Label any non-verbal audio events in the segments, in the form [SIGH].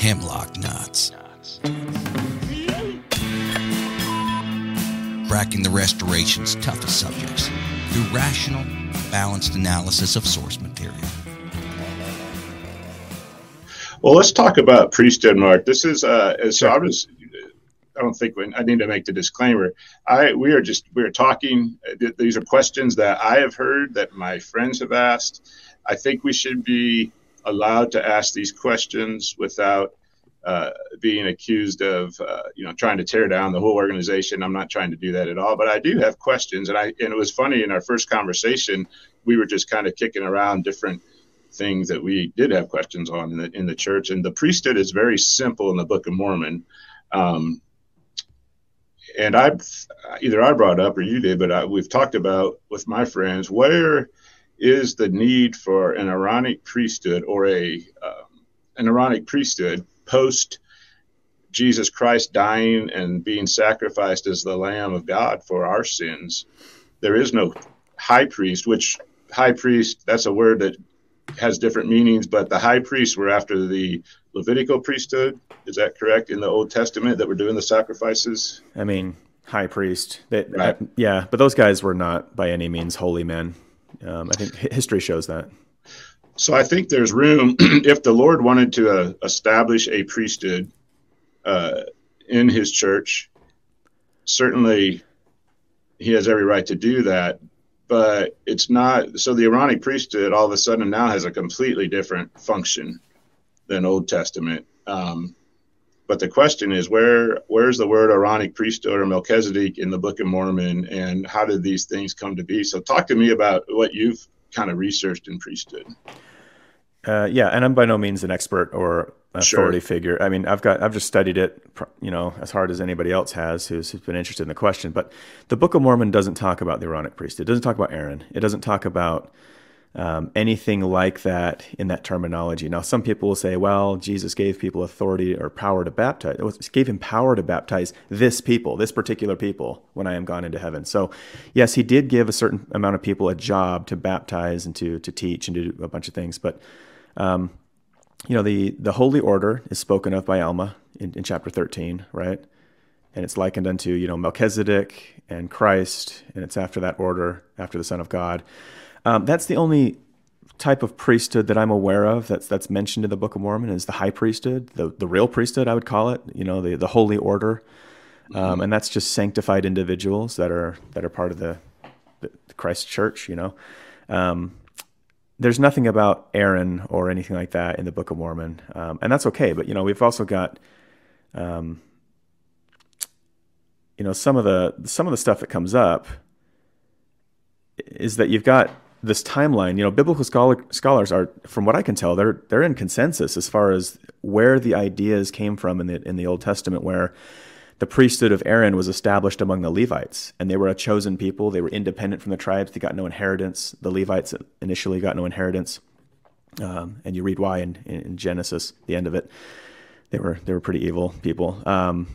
hemlock knots. Cracking the restoration's toughest subjects through rational, balanced analysis of source material. Well, let's talk about priesthood, Mark. This is uh, so. I was. I don't think we, I need to make the disclaimer. I we are just we are talking. These are questions that I have heard that my friends have asked. I think we should be allowed to ask these questions without uh, being accused of uh, you know trying to tear down the whole organization. I'm not trying to do that at all, but I do have questions, and I and it was funny in our first conversation we were just kind of kicking around different things that we did have questions on in the, in the church, and the priesthood is very simple in the Book of Mormon. Um, and I either I brought up or you did, but I, we've talked about with my friends where is the need for an Aaronic priesthood or a um, an Aaronic priesthood post Jesus Christ dying and being sacrificed as the Lamb of God for our sins. There is no high priest, which high priest, that's a word that has different meanings, but the high priests were after the Levitical priesthood. Is that correct in the Old Testament that were doing the sacrifices? I mean, high priest. That, right. uh, yeah, but those guys were not by any means holy men. Um, I think history shows that. So I think there's room [CLEARS THROAT] if the Lord wanted to uh, establish a priesthood uh, in His church. Certainly, He has every right to do that, but it's not. So the Aaronic priesthood all of a sudden now has a completely different function than Old Testament. Um, but the question is, where where's the word Aaronic priesthood or Melchizedek in the Book of Mormon, and how did these things come to be? So talk to me about what you've kind of researched in priesthood. Uh, yeah, and I'm by no means an expert or authority sure. figure. I mean, I've got I've just studied it, you know, as hard as anybody else has who's, who's been interested in the question. But the Book of Mormon doesn't talk about the Aaronic priesthood. It doesn't talk about Aaron. It doesn't talk about um, anything like that in that terminology. Now, some people will say, well, Jesus gave people authority or power to baptize. Gave him power to baptize this people, this particular people, when I am gone into heaven. So, yes, he did give a certain amount of people a job to baptize and to to teach and to do a bunch of things, but um, you know, the, the holy order is spoken of by Alma in, in chapter 13, right? And it's likened unto, you know, Melchizedek and Christ, and it's after that order, after the Son of God. Um, that's the only type of priesthood that I'm aware of that's that's mentioned in the Book of Mormon is the high priesthood, the the real priesthood, I would call it. You know, the the holy order, um, mm-hmm. and that's just sanctified individuals that are that are part of the, the Christ Church. You know, um, there's nothing about Aaron or anything like that in the Book of Mormon, um, and that's okay. But you know, we've also got, um, you know, some of the some of the stuff that comes up is that you've got this timeline. You know, biblical scholar, scholars are, from what I can tell, they're they're in consensus as far as where the ideas came from in the in the Old Testament, where the priesthood of Aaron was established among the Levites, and they were a chosen people. They were independent from the tribes. They got no inheritance. The Levites initially got no inheritance, um, and you read why in, in, Genesis, the end of it. They were they were pretty evil people, um,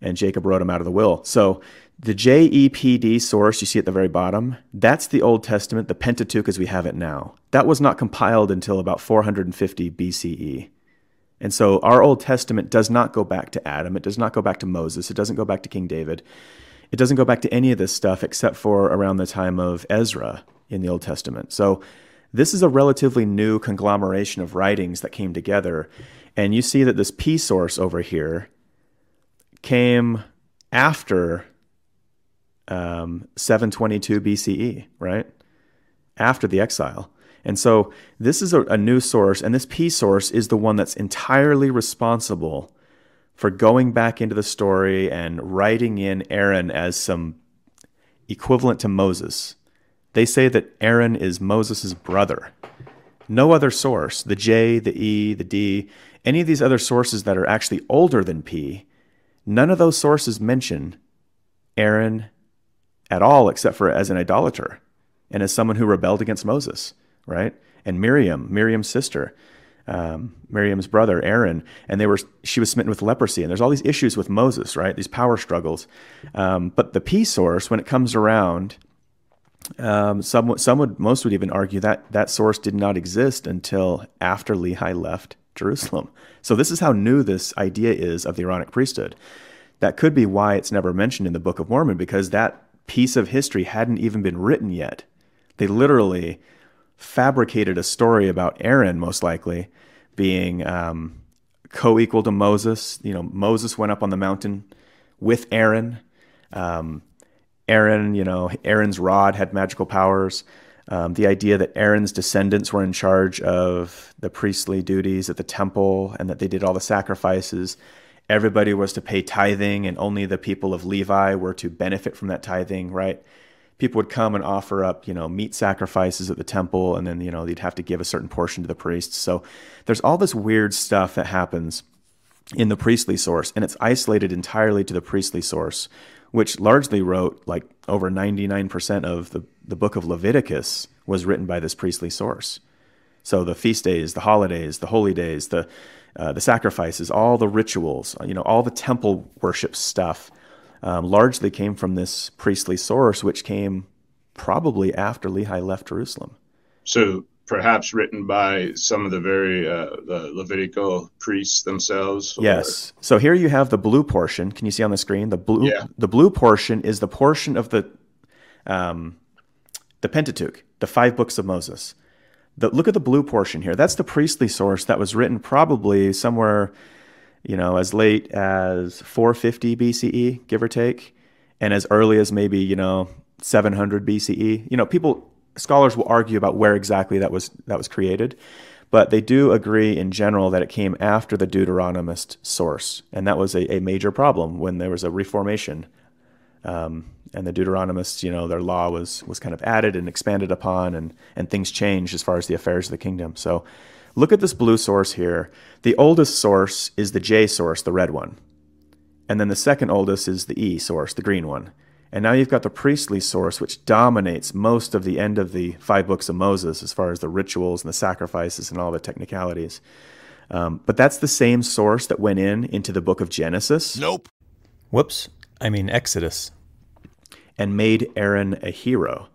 and Jacob wrote them out of the will. So the JEPD source you see at the very bottom, that's the Old Testament, the Pentateuch as we have it now. That was not compiled until about 450 BCE. And so our Old Testament does not go back to Adam. It does not go back to Moses. It doesn't go back to King David. It doesn't go back to any of this stuff except for around the time of Ezra in the Old Testament. So this is a relatively new conglomeration of writings that came together. And you see that this P source over here came after um, 722 BCE, right? After the exile. And so this is a, a new source, and this P source is the one that's entirely responsible for going back into the story and writing in Aaron as some equivalent to Moses. They say that Aaron is Moses' brother. No other source, the J, the E, the D, any of these other sources that are actually older than P, none of those sources mention Aaron at all except for as an idolater and as someone who rebelled against Moses right? And Miriam, Miriam's sister, um, Miriam's brother Aaron, and they were she was smitten with leprosy. And there's all these issues with Moses, right? These power struggles. Um, but the P source, when it comes around, um, some some would most would even argue that that source did not exist until after Lehi left Jerusalem. So this is how new this idea is of the Aaronic priesthood. That could be why it's never mentioned in the Book of Mormon, because that piece of history hadn't even been written yet. They literally fabricated a story about Aaron, most likely, being um, co equal to Moses. You know, Moses went up on the mountain with Aaron. Um, Aaron, you know, Aaron's rod had magical powers. Um, the idea that Aaron's descendants were in charge of the priestly duties at the temple and that they did all the sacrifices. Everybody was to pay tithing, and only the people of Levi were to benefit from that tithing, right? People would come and offer up, you know, meat sacrifices at the temple, and then, you know, they'd have to give a certain portion to the priests. So there's all this weird stuff that happens in the priestly source, and it's isolated entirely to the priestly source, which largely wrote like over 99% of the, the book of Leviticus was written by this priestly source. So the feast days, the holidays, the holy days, the uh, the sacrifices, all the rituals, you know, all the temple worship stuff, um, largely came from this priestly source, which came probably after Lehi left Jerusalem. So perhaps written by some of the very uh, the Levitical priests themselves. Or... Yes. So here you have the blue portion. Can you see on the screen the blue? Yeah. The blue portion is the portion of the um, the Pentateuch, the five books of Moses. The, look at the blue portion here. That's the priestly source that was written probably somewhere, you know, as late as 450 BCE, give or take, and as early as maybe you know 700 BCE. You know, people scholars will argue about where exactly that was that was created, but they do agree in general that it came after the Deuteronomist source, and that was a, a major problem when there was a reformation. Um, and the Deuteronomists, you know, their law was was kind of added and expanded upon, and and things changed as far as the affairs of the kingdom. So, look at this blue source here. The oldest source is the J source, the red one, and then the second oldest is the E source, the green one. And now you've got the priestly source, which dominates most of the end of the five books of Moses as far as the rituals and the sacrifices and all the technicalities. Um, but that's the same source that went in into the book of Genesis. Nope. Whoops. I mean Exodus. And made Aaron a hero.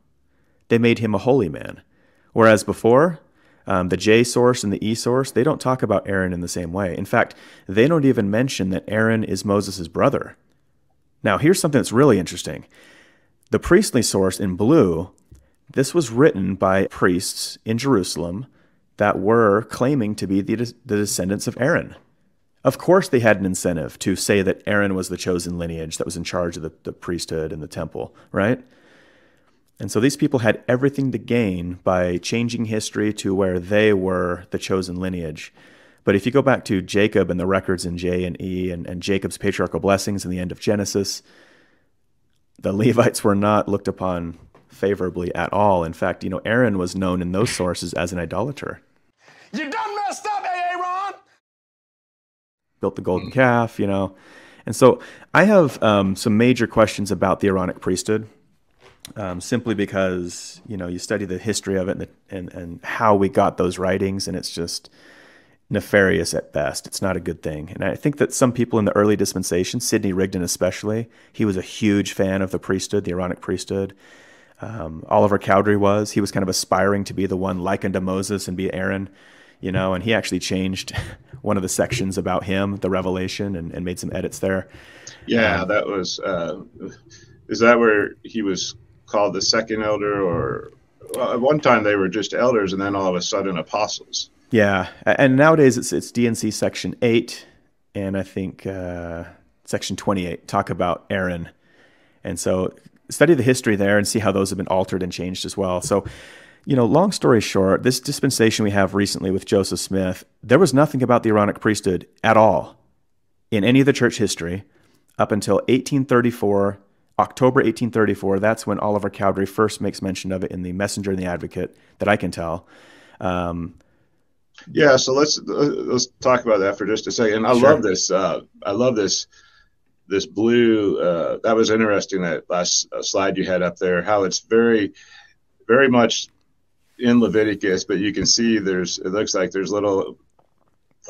They made him a holy man. Whereas before, um, the J source and the E source, they don't talk about Aaron in the same way. In fact, they don't even mention that Aaron is Moses' brother. Now, here's something that's really interesting. The priestly source in blue, this was written by priests in Jerusalem that were claiming to be the, the descendants of Aaron. Of course, they had an incentive to say that Aaron was the chosen lineage that was in charge of the, the priesthood and the temple, right? And so these people had everything to gain by changing history to where they were the chosen lineage. But if you go back to Jacob and the records in J and E and, and Jacob's patriarchal blessings in the end of Genesis, the Levites were not looked upon favorably at all. In fact, you know, Aaron was known in those sources as an idolater. You done messed up! Built the golden calf, you know. And so I have um, some major questions about the Aaronic priesthood. Um, simply because you know you study the history of it and, the, and and how we got those writings, and it's just nefarious at best. It's not a good thing. And I think that some people in the early dispensation, Sidney Rigdon especially, he was a huge fan of the priesthood, the Aaronic priesthood. Um, Oliver Cowdery was. He was kind of aspiring to be the one like unto Moses and be Aaron, you know, and he actually changed [LAUGHS] one of the sections about him, the Revelation, and, and made some edits there. Yeah, um, that was. Uh, is that where he was called the second elder, or well, at one time they were just elders, and then all of a sudden apostles? Yeah, and nowadays it's it's D&C section eight, and I think uh, section twenty eight talk about Aaron, and so study the history there and see how those have been altered and changed as well. So, you know, long story short, this dispensation we have recently with Joseph Smith, there was nothing about the Aaronic priesthood at all in any of the church history up until 1834. October 1834, that's when Oliver Cowdery first makes mention of it in the Messenger and the Advocate, that I can tell. Um, yeah, so let's let's talk about that for just a second. I sure. love this. Uh, I love this this blue. Uh, that was interesting. That last uh, slide you had up there, how it's very, very much in Leviticus, but you can see there's. It looks like there's little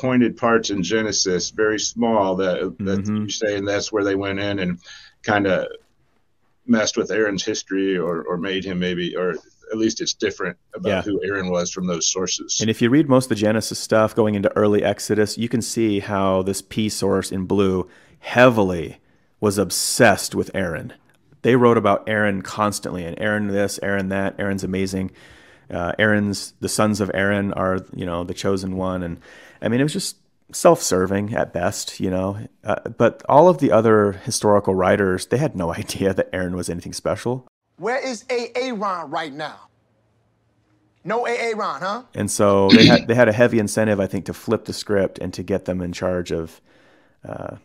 pointed parts in Genesis, very small. That that mm-hmm. you're saying that's where they went in and kind of messed with Aaron's history or or made him maybe or at least it's different about yeah. who Aaron was from those sources. And if you read most of the Genesis stuff going into early Exodus, you can see how this P source in blue heavily was obsessed with Aaron. They wrote about Aaron constantly, and Aaron this, Aaron that. Aaron's amazing. Uh, Aaron's the sons of Aaron are you know the chosen one, and I mean it was just self-serving at best, you know. Uh, but all of the other historical writers, they had no [LAUGHS] idea that Aaron was anything special. Where is Aaron right now? No Aaron, huh? And so they had they had a heavy incentive, I think, to flip the script and to get them in charge of uh,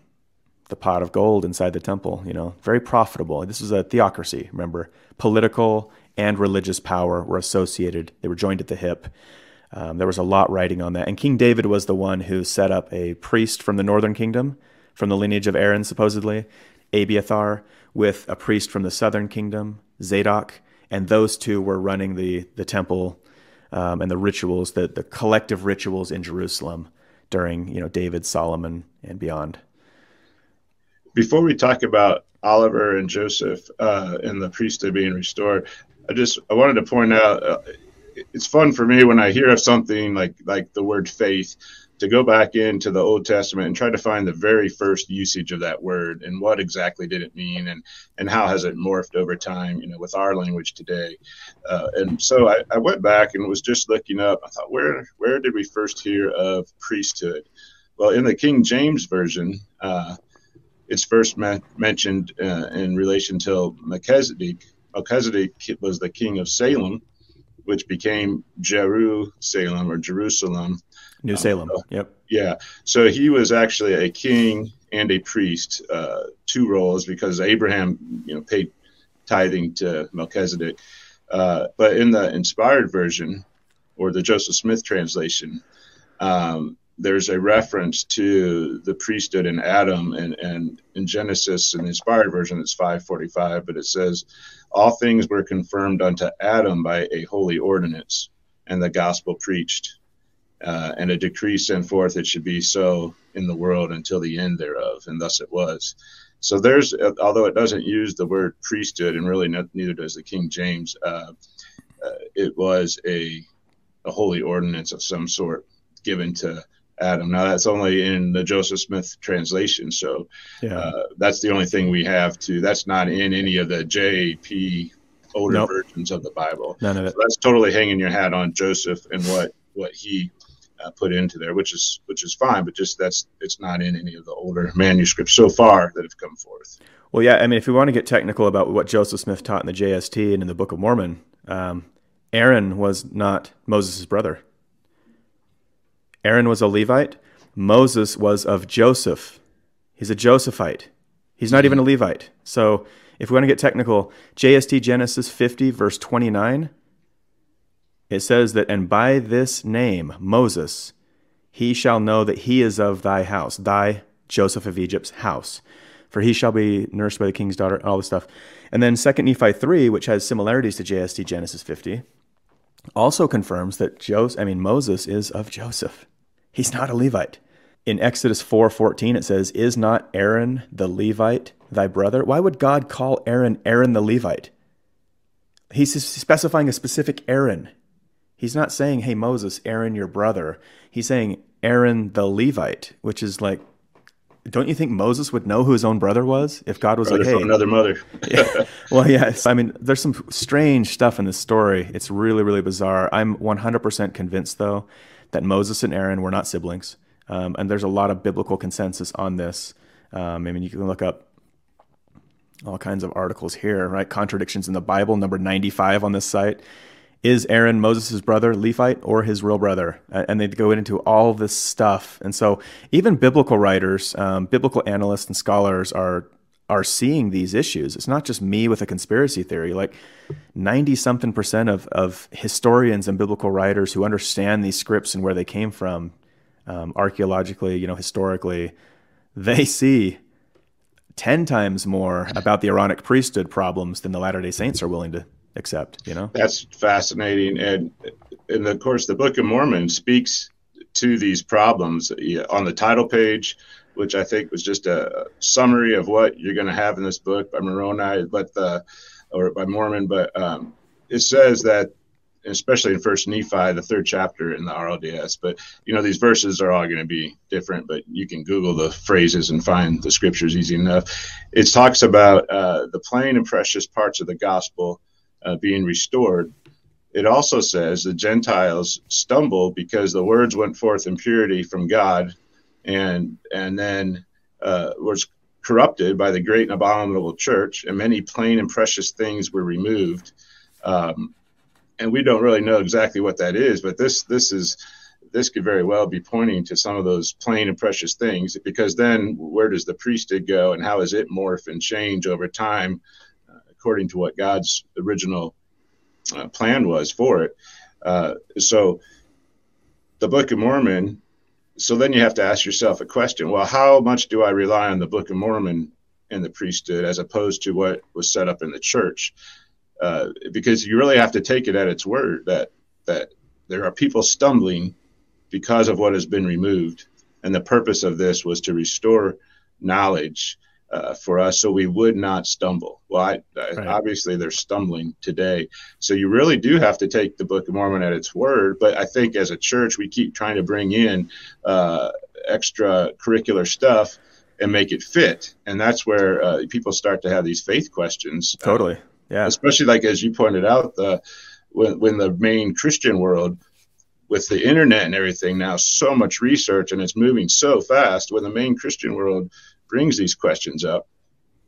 the pot of gold inside the temple. You know, very profitable. This was a theocracy. Remember, political and religious power were associated. They were joined at the hip. Um, there was a lot writing on that. And King David was the one who set up a priest from the northern kingdom, from the lineage of Aaron, supposedly, Abiathar, with a priest from the southern kingdom, Zadok. And those two were running the, the temple um, and the rituals, the, the collective rituals in Jerusalem during you know David, Solomon, and beyond. Before we talk about Oliver and Joseph uh, and the priesthood being restored, I just I wanted to point out uh, it's fun for me when I hear of something like like the word faith to go back into the Old Testament and try to find the very first usage of that word and what exactly did it mean and and how has it morphed over time, you know, with our language today. Uh, and so I, I, went back and was just looking up. I thought, where where did we first hear of priesthood? Well, in the King James version, uh, it's first me- mentioned uh, in relation to Melchizedek. Melchizedek was the king of Salem which became Jeru Salem or Jerusalem. New Salem. Uh, yep. Yeah. So he was actually a king and a priest, uh, two roles, because Abraham, you know, paid tithing to Melchizedek. Uh, but in the inspired version, or the Joseph Smith translation, um, there's a reference to the priesthood in Adam, and, and in Genesis, in the inspired version, it's 545, but it says, All things were confirmed unto Adam by a holy ordinance, and the gospel preached, uh, and a decree sent forth it should be so in the world until the end thereof, and thus it was. So there's, although it doesn't use the word priesthood, and really neither does the King James, uh, uh, it was a, a holy ordinance of some sort given to Adam. Now that's only in the Joseph Smith translation, so yeah. uh, that's the only thing we have to. That's not in any of the JP older nope. versions of the Bible. None of it. So that's totally hanging your hat on Joseph and what what he uh, put into there, which is which is fine, but just that's it's not in any of the older manuscripts so far that have come forth. Well, yeah, I mean, if we want to get technical about what Joseph Smith taught in the JST and in the Book of Mormon, um, Aaron was not Moses' brother. Aaron was a Levite. Moses was of Joseph. He's a Josephite. He's not even a Levite. So if we want to get technical, JST Genesis 50, verse 29, it says that, and by this name, Moses, he shall know that he is of thy house, thy Joseph of Egypt's house. For he shall be nursed by the king's daughter, all this stuff. And then 2 Nephi 3, which has similarities to JST Genesis 50, also confirms that Joseph, I mean Moses is of Joseph. He's not a Levite. In Exodus 4:14 it says, "Is not Aaron the Levite thy brother?" Why would God call Aaron Aaron the Levite? He's specifying a specific Aaron. He's not saying, "Hey Moses, Aaron your brother." He's saying Aaron the Levite, which is like don't you think Moses would know who his own brother was if God was brother like, "Hey, another mother"? [LAUGHS] yeah. Well, yes. I mean, there's some strange stuff in this story. It's really, really bizarre. I'm 100% convinced, though, that Moses and Aaron were not siblings. Um, and there's a lot of biblical consensus on this. Um, I mean, you can look up all kinds of articles here, right? Contradictions in the Bible, number 95 on this site. Is Aaron Moses' brother Levite or his real brother? And they go into all this stuff. And so, even biblical writers, um, biblical analysts, and scholars are are seeing these issues. It's not just me with a conspiracy theory. Like 90 something percent of, of historians and biblical writers who understand these scripts and where they came from, um, archaeologically, you know, historically, they see 10 times more about the Aaronic priesthood problems than the Latter day Saints are willing to accept, you know? That's fascinating. And, and of course, the Book of Mormon speaks to these problems on the title page which I think was just a summary of what you're going to have in this book by Moroni, but the or by Mormon. But um, it says that especially in First Nephi, the third chapter in the RLDS. But you know, these verses are all going to be different. But you can Google the phrases and find the scriptures easy enough. It talks about uh, the plain and precious parts of the gospel uh, being restored. It also says the Gentiles stumble because the words went forth in purity from God, and and then uh, was corrupted by the great and abominable church, and many plain and precious things were removed. Um, and we don't really know exactly what that is, but this this is this could very well be pointing to some of those plain and precious things because then where does the priesthood go and how does it morph and change over time uh, according to what God's original uh, plan was for it. Uh, so the Book of Mormon. So then you have to ask yourself a question: Well, how much do I rely on the Book of Mormon and the priesthood as opposed to what was set up in the church? Uh, because you really have to take it at its word that that there are people stumbling because of what has been removed, and the purpose of this was to restore knowledge uh, for us so we would not stumble. Well, I, right. obviously they're stumbling today, so you really do have to take the Book of Mormon at its word. But I think as a church, we keep trying to bring in uh, extra curricular stuff and make it fit, and that's where uh, people start to have these faith questions. Totally yeah. Especially like as you pointed out, the when when the main Christian world with the internet and everything now so much research and it's moving so fast when the main christian world brings these questions up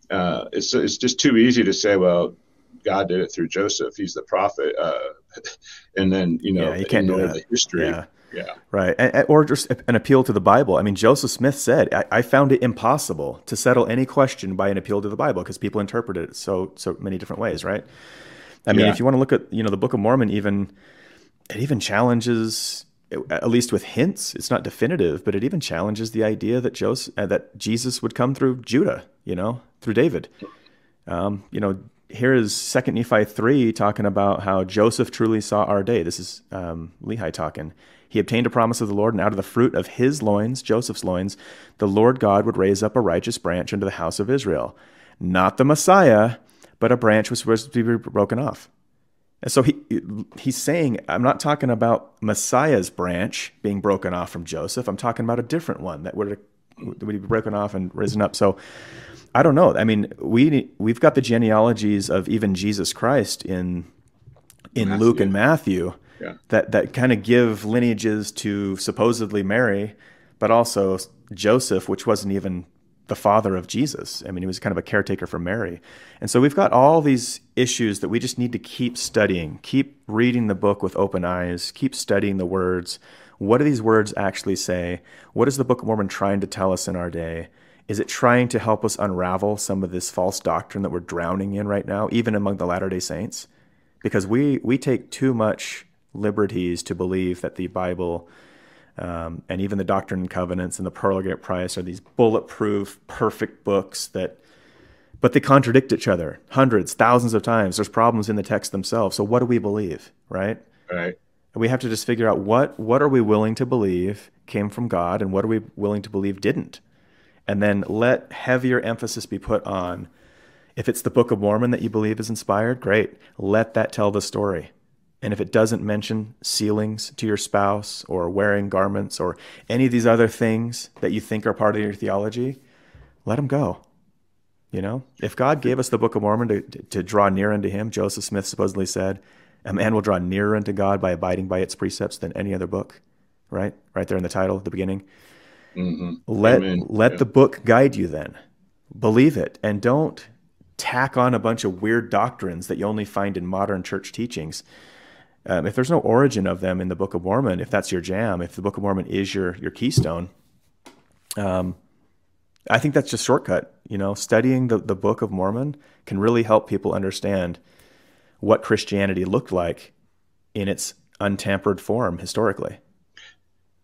uh, it's, it's just too easy to say well god did it through joseph he's the prophet uh, and then you know yeah, you can't know the history yeah. Yeah. Right. And, or just an appeal to the Bible. I mean, Joseph Smith said, I, I found it impossible to settle any question by an appeal to the Bible because people interpret it so so many different ways, right? I mean, yeah. if you want to look at, you know, the Book of Mormon even it even challenges at least with hints, it's not definitive, but it even challenges the idea that Joseph, uh, that Jesus would come through Judah, you know, through David. Um, you know, here is Second Nephi three talking about how Joseph truly saw our day. This is um, Lehi talking. He obtained a promise of the Lord, and out of the fruit of his loins, Joseph's loins, the Lord God would raise up a righteous branch unto the house of Israel. Not the Messiah, but a branch which was supposed to be broken off. And so he he's saying, I'm not talking about Messiah's branch being broken off from Joseph. I'm talking about a different one that would would be broken off and risen up. So I don't know. I mean, we we've got the genealogies of even Jesus Christ in in Matthew. Luke and Matthew yeah. that that kind of give lineages to supposedly Mary, but also Joseph, which wasn't even the father of Jesus. I mean, he was kind of a caretaker for Mary. And so we've got all these issues that we just need to keep studying, keep reading the book with open eyes, keep studying the words. What do these words actually say? What is the Book of Mormon trying to tell us in our day? Is it trying to help us unravel some of this false doctrine that we're drowning in right now, even among the Latter day Saints? Because we, we take too much liberties to believe that the Bible um, and even the Doctrine and Covenants and the Pearl of Great Price are these bulletproof, perfect books that, but they contradict each other hundreds, thousands of times. There's problems in the text themselves. So what do we believe, right? Right. And we have to just figure out what what are we willing to believe came from God, and what are we willing to believe didn't, and then let heavier emphasis be put on. If it's the Book of Mormon that you believe is inspired, great. Let that tell the story and if it doesn't mention sealings to your spouse or wearing garments or any of these other things that you think are part of your theology, let them go. You know, if God gave us the Book of Mormon to, to, to draw near unto Him, Joseph Smith supposedly said, a man will draw nearer unto God by abiding by its precepts than any other book. Right, right there in the title, at the beginning. Mm-hmm. Let Amen. let yeah. the book guide you. Then believe it, and don't tack on a bunch of weird doctrines that you only find in modern church teachings um, if there's no origin of them in the Book of Mormon, if that's your jam, if the Book of Mormon is your your keystone, um, I think that's just shortcut. You know, studying the, the Book of Mormon can really help people understand what Christianity looked like in its untampered form historically.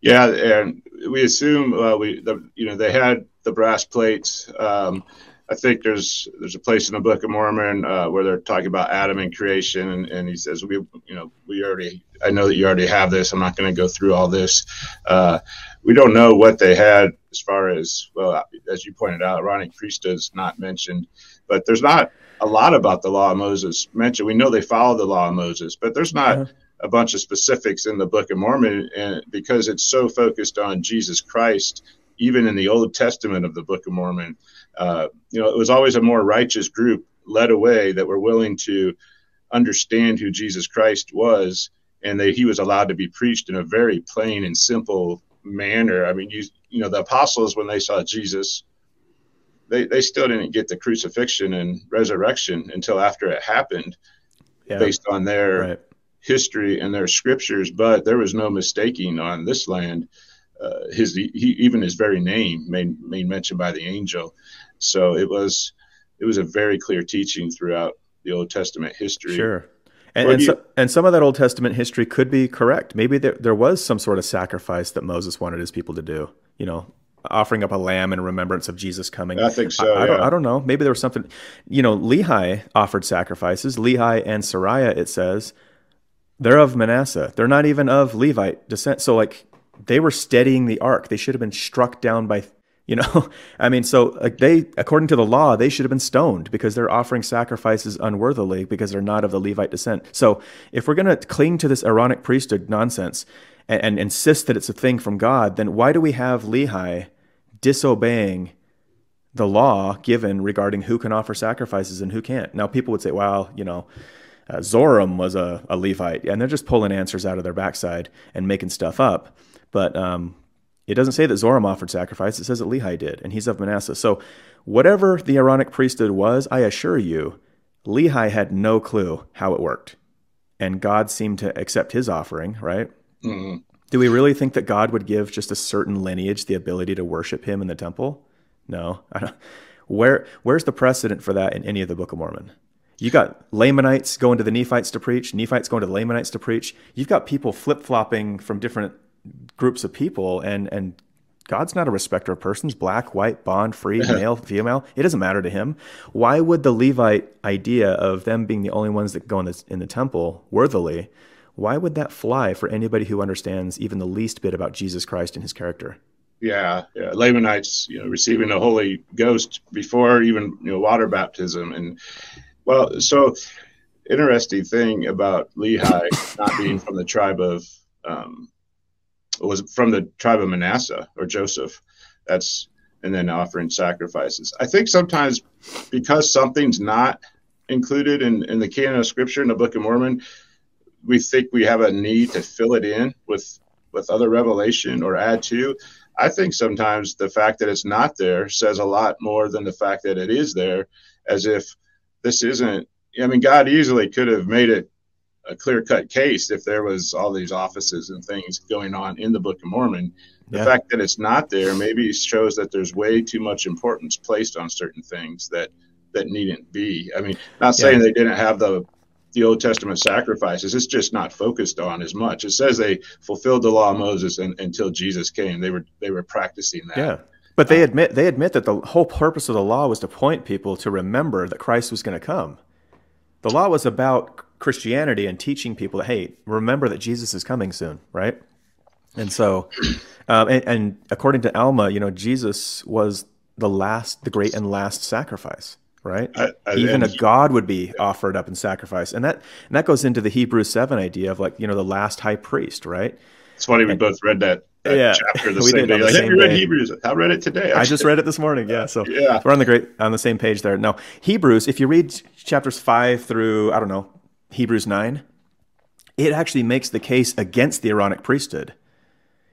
Yeah, and we assume uh, we the, you know they had the brass plates. Um, I think there's there's a place in the Book of Mormon uh, where they're talking about Adam and creation, and, and, he says we you know we already I know that you already have this. I'm not going to go through all this. Uh, we don't know what they had as far as well as you pointed out, Aaronic priesthood is not mentioned, but there's not a lot about the law of Moses mentioned. We know they followed the law of Moses, but there's not uh-huh. a bunch of specifics in the Book of Mormon, and because it's so focused on Jesus Christ, even in the Old Testament of the Book of Mormon, uh, you know, it was always a more righteous group led away that were willing to understand who Jesus Christ was, and that he was allowed to be preached in a very plain and simple manner. I mean, you you know, the apostles when they saw Jesus they, they still didn't get the crucifixion and resurrection until after it happened yeah. based on their right. history and their scriptures but there was no mistaking on this land uh, his he, even his very name made, made mention by the angel so it was it was a very clear teaching throughout the old testament history sure and, and, you, so, and, some of that Old Testament history could be correct. Maybe there, there was some sort of sacrifice that Moses wanted his people to do. You know, offering up a lamb in remembrance of Jesus coming. I think so. I, I, don't, I don't know. Maybe there was something. You know, Lehi offered sacrifices. Lehi and Sariah, it says, they're of Manasseh. They're not even of Levite descent. So, like, they were steadying the ark. They should have been struck down by, [LAUGHS] you know, I mean, so they, according to the law, they should have been stoned because they're offering sacrifices unworthily because they're not of the Levite descent. So, if we're going to cling to this Aaronic priesthood nonsense and, and insist that it's a thing from God, then why do we have Lehi? disobeying the law given regarding who can offer sacrifices and who can't. Now, people would say, well, you know, uh, Zoram was a, a, Levite, and they're just pulling answers out of their backside and making stuff up. But um, it doesn't say that Zoram offered sacrifice. It says that Lehi did, and he's of Manasseh. So, whatever the Aaronic priesthood was, I assure you, Lehi had no clue how it worked. And God seemed to accept his offering, right? Mm-hmm. Do we really think that God would give just a certain lineage the ability to worship him in the temple? No. Where where's the precedent for that in any of the Book of Mormon? You got Lamanites going to the Nephites to preach, Nephites going to the Lamanites to preach. You've got people flip-flopping from different groups of people and and God's not a respecter of persons, black, white, bond, free, [LAUGHS] male, female. It doesn't matter to him. Why would the Levite idea of them being the only ones that go in the, in the temple worthily why would that fly for anybody who understands even the least bit about Jesus Christ and his character? Yeah, yeah. Lamanites, you know, receiving the Holy Ghost before even you know water baptism, and well, so interesting thing about Lehi not being from the tribe of um, was from the tribe of Manasseh or Joseph. That's and then offering sacrifices. I think sometimes because something's not included in, in the canon of Scripture in the Book of Mormon, we think we have a need to fill it in with with other revelation or add to. I think sometimes the fact that it's not there says a lot more than the fact that it is there, as if this isn't. I mean, God easily could have made it a clear cut case if there was all these offices and things going on in the Book of Mormon. The yeah. fact that it's not there maybe shows that there's way too much importance placed on certain things that that needn't be. I mean, not saying yeah. they didn't have the the Old Testament sacrifices. It's just not focused on as much. It says they fulfilled the law of Moses and, until Jesus came. They were they were practicing that. Yeah. But they um, admit they admit that the whole purpose of the law was to point people to remember that Christ was going to come. The law was about Christianity and teaching people that hey, remember that Jesus is coming soon, right? And so, um, and, and according to Alma, you know, Jesus was the last, the great and last sacrifice right? I, I, Even a god would be offered up in sacrifice, and that and that goes into the Hebrews seven idea of like you know the last high priest, right? It's funny we and, both read that, that yeah, chapter the same day. Like, have you read Hebrews? I read it today. Actually. I just read it this morning. Yeah, so yeah, we're on the great on the same page there. No, Hebrews. If you read chapters five through I don't know Hebrews nine, it actually makes the case against the Aaronic priesthood.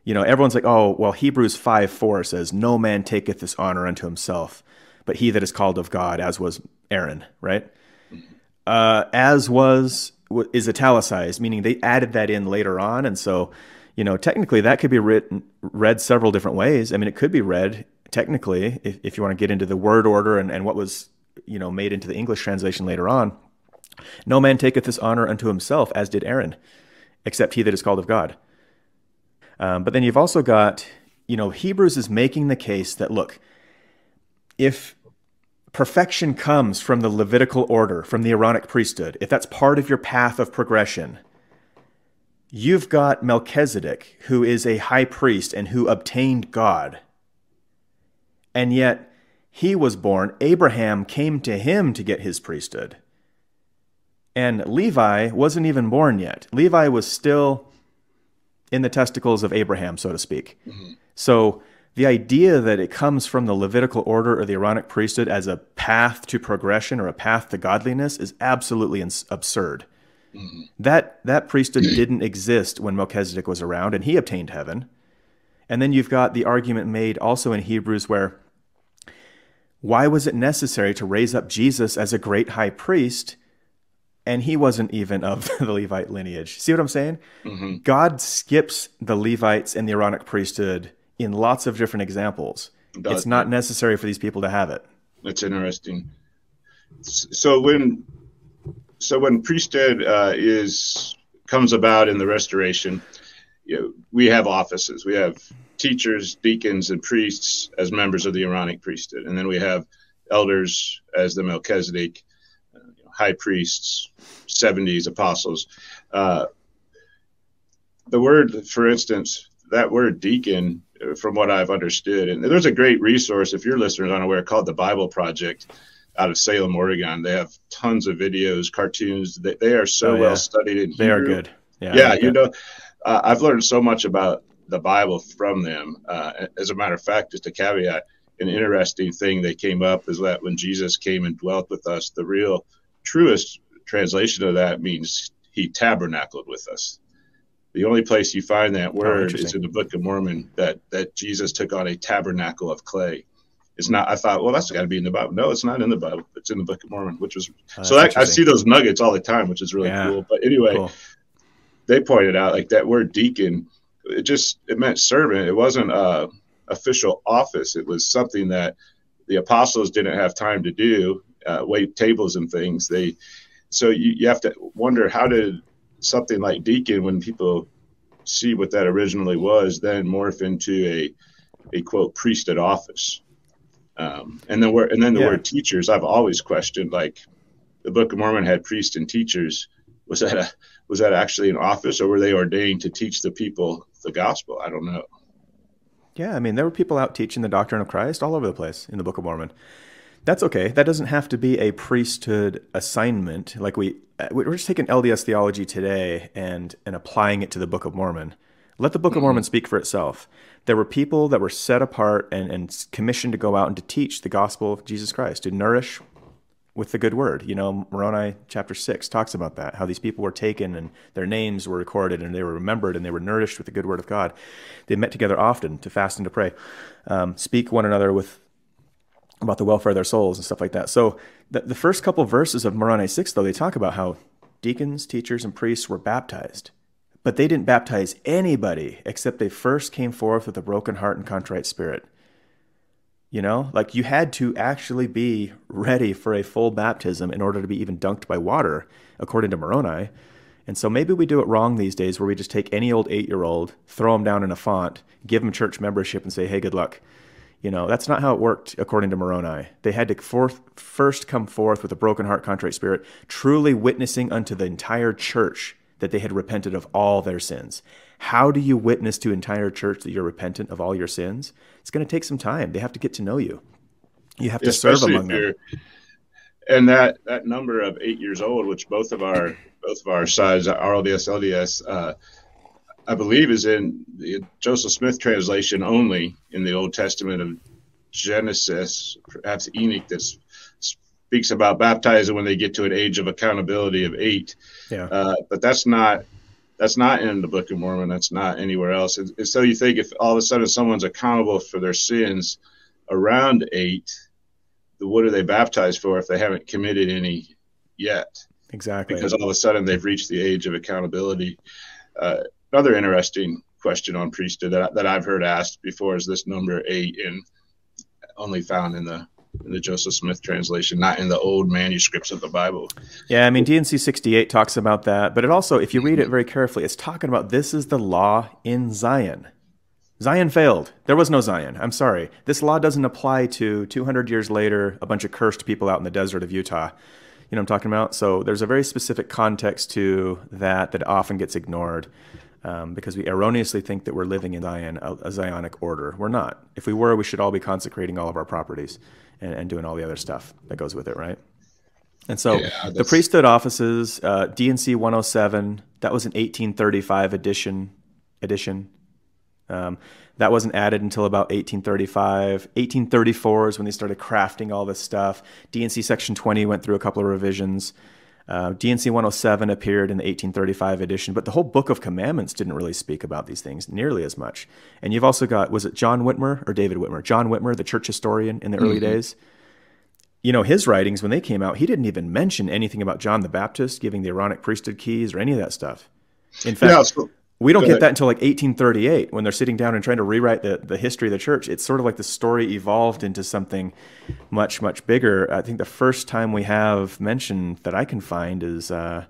You know, everyone's like, oh, well, Hebrews 5 4 says, No man taketh this honor unto himself, but he that is called of God, as was Aaron, right? Uh, as was is italicized, meaning they added that in later on, and so you know technically that could be written read several different ways. I mean, it could be read technically if, if you want to get into the word order and, and what was you know made into the English translation later on. No man taketh this honor unto himself, as did Aaron, except he that is called of God. Um, but then you've also got, you know, Hebrews is making the case that look, if perfection comes from the Levitical order, from the Aaronic priesthood, if that's part of your path of progression, you've got Melchizedek, who is a high priest and who obtained God. And yet he was born, Abraham came to him to get his priesthood. And Levi wasn't even born yet. Levi was still in the testicles of Abraham, so to speak. Mm-hmm. So the idea that it comes from the Levitical order or the Aaronic priesthood as a path to progression or a path to godliness is absolutely ins- absurd. Mm-hmm. That that priesthood [CLEARS THROAT] didn't exist when Melchizedek was around, and he obtained heaven. And then you've got the argument made also in Hebrews where why was it necessary to raise up Jesus as a great high priest? And he wasn't even of [LAUGHS] the Levite lineage. See what I'm saying? Mm-hmm. God skips the Levites and the Aaronic priesthood in lots of different examples. it's not necessary for these people to have it. That's interesting. So when so when priesthood uh, is comes about in the restoration, you know, we have offices. We have teachers, deacons, and priests as members of the Aaronic priesthood, and then we have elders as the Melchizedek, high priests, seventies apostles. Uh, the word, for instance, that word deacon from what I've understood. And there's a great resource if your listeners aren't aware called the Bible Project out of Salem, Oregon. They have tons of videos, cartoons. They, they are so oh, yeah. well studied in They are good. Yeah, yeah you know, uh, I've learned so much about the Bible from them. Uh, as a matter of fact, just a caveat, an interesting thing that came up is that when Jesus came and dwelt with us, the real truest translation of that means he tabernacled with us. The only place you find that oh, word oh, is in the Book of Mormon that that Jesus took on a tabernacle of clay. It's not. I thought, well, that's got to be in the Bible. No, it's not in the Bible. It's in the Book of Mormon, which was oh, so. That, I see those nuggets all the time, which is really yeah. cool. But anyway, cool. they pointed out like that word deacon. It just it meant servant. It wasn't a official office. It was something that the apostles didn't have time to do, uh, wait tables and things. They so you, you have to wonder how did something like deacon, when people see what that originally was, then morph into a a quote priesthood office. Um, and then and then the yeah. word teachers, I've always questioned. Like the Book of Mormon had priests and teachers. Was that a was that actually an office, or were they ordained to teach the people the gospel? I don't know. Yeah, I mean, there were people out teaching the doctrine of Christ all over the place in the Book of Mormon. That's okay. That doesn't have to be a priesthood assignment. Like we, we're just taking LDS theology today and and applying it to the Book of Mormon. Let the Book mm-hmm. of Mormon speak for itself. There were people that were set apart and, and commissioned to go out and to teach the gospel of Jesus Christ, to nourish with the good word. You know, Moroni chapter 6 talks about that, how these people were taken and their names were recorded and they were remembered and they were nourished with the good word of God. They met together often to fast and to pray, um, speak one another with about the welfare of their souls and stuff like that. So the, the first couple of verses of Moroni 6, though, they talk about how deacons, teachers, and priests were baptized. But they didn't baptize anybody except they first came forth with a broken heart and contrite spirit. You know, like you had to actually be ready for a full baptism in order to be even dunked by water, according to Moroni. And so maybe we do it wrong these days where we just take any old eight year old, throw them down in a font, give them church membership, and say, hey, good luck. You know, that's not how it worked according to Moroni. They had to forth, first come forth with a broken heart, contrite spirit, truly witnessing unto the entire church that they had repented of all their sins. How do you witness to entire church that you're repentant of all your sins? It's going to take some time. They have to get to know you. You have to Especially serve among them. And that that number of eight years old, which both of our both of our sides, RLDS, LDS, uh, I believe is in the Joseph Smith translation only in the Old Testament of Genesis, perhaps Enoch, that speaks about baptizing when they get to an age of accountability of eight. Yeah. Uh, but that's not that's not in the Book of Mormon. That's not anywhere else. And, and, so you think if all of a sudden someone's accountable for their sins around eight, what are they baptized for if they haven't committed any yet? Exactly. Because all of a sudden they've reached the age of accountability. Uh, another interesting question on priesthood that, that I've heard asked before is this number eight, in only found in the in the Joseph Smith translation, not in the old manuscripts of the Bible. Yeah, I mean D&C 68 talks about that, but it also, if you read it mm-hmm. very carefully, it's talking about this is the law in Zion. Zion failed. There was no Zion. I'm sorry. This law doesn't apply to 200 years later, a bunch of cursed people out in the desert of Utah. You know what I'm talking about? So there's a very specific context to that that often gets ignored. Um, because we erroneously think that we're living in Zion, a, a, Zionic order. We're not. If we were, we should all be consecrating all of our properties and, and doing all the other stuff that goes with it, right? And so yeah, the priesthood offices, uh, D&C 107, that was an 1835 edition. Edition. Um, that wasn't added until about 1835. 1834 is when they started crafting all this stuff. D&C Section 20 went through a couple of revisions. Uh, D&C 107 appeared in the 1835 edition, but the whole Book of Commandments didn't really speak about these things nearly as much. And you've also got, was it John Whitmer or David Whitmer? John Whitmer, the church historian in the mm-hmm. early days. You know, his writings, when they came out, he didn't even mention anything about John the Baptist giving the Aaronic priesthood keys or any of that stuff. In fact, yeah, so- we don't get that until like 1838 when they're sitting down and trying to rewrite the, the history of the church. It's sort of like the story evolved into something much, much bigger. I think the first time we have mentioned that I can find is, uh,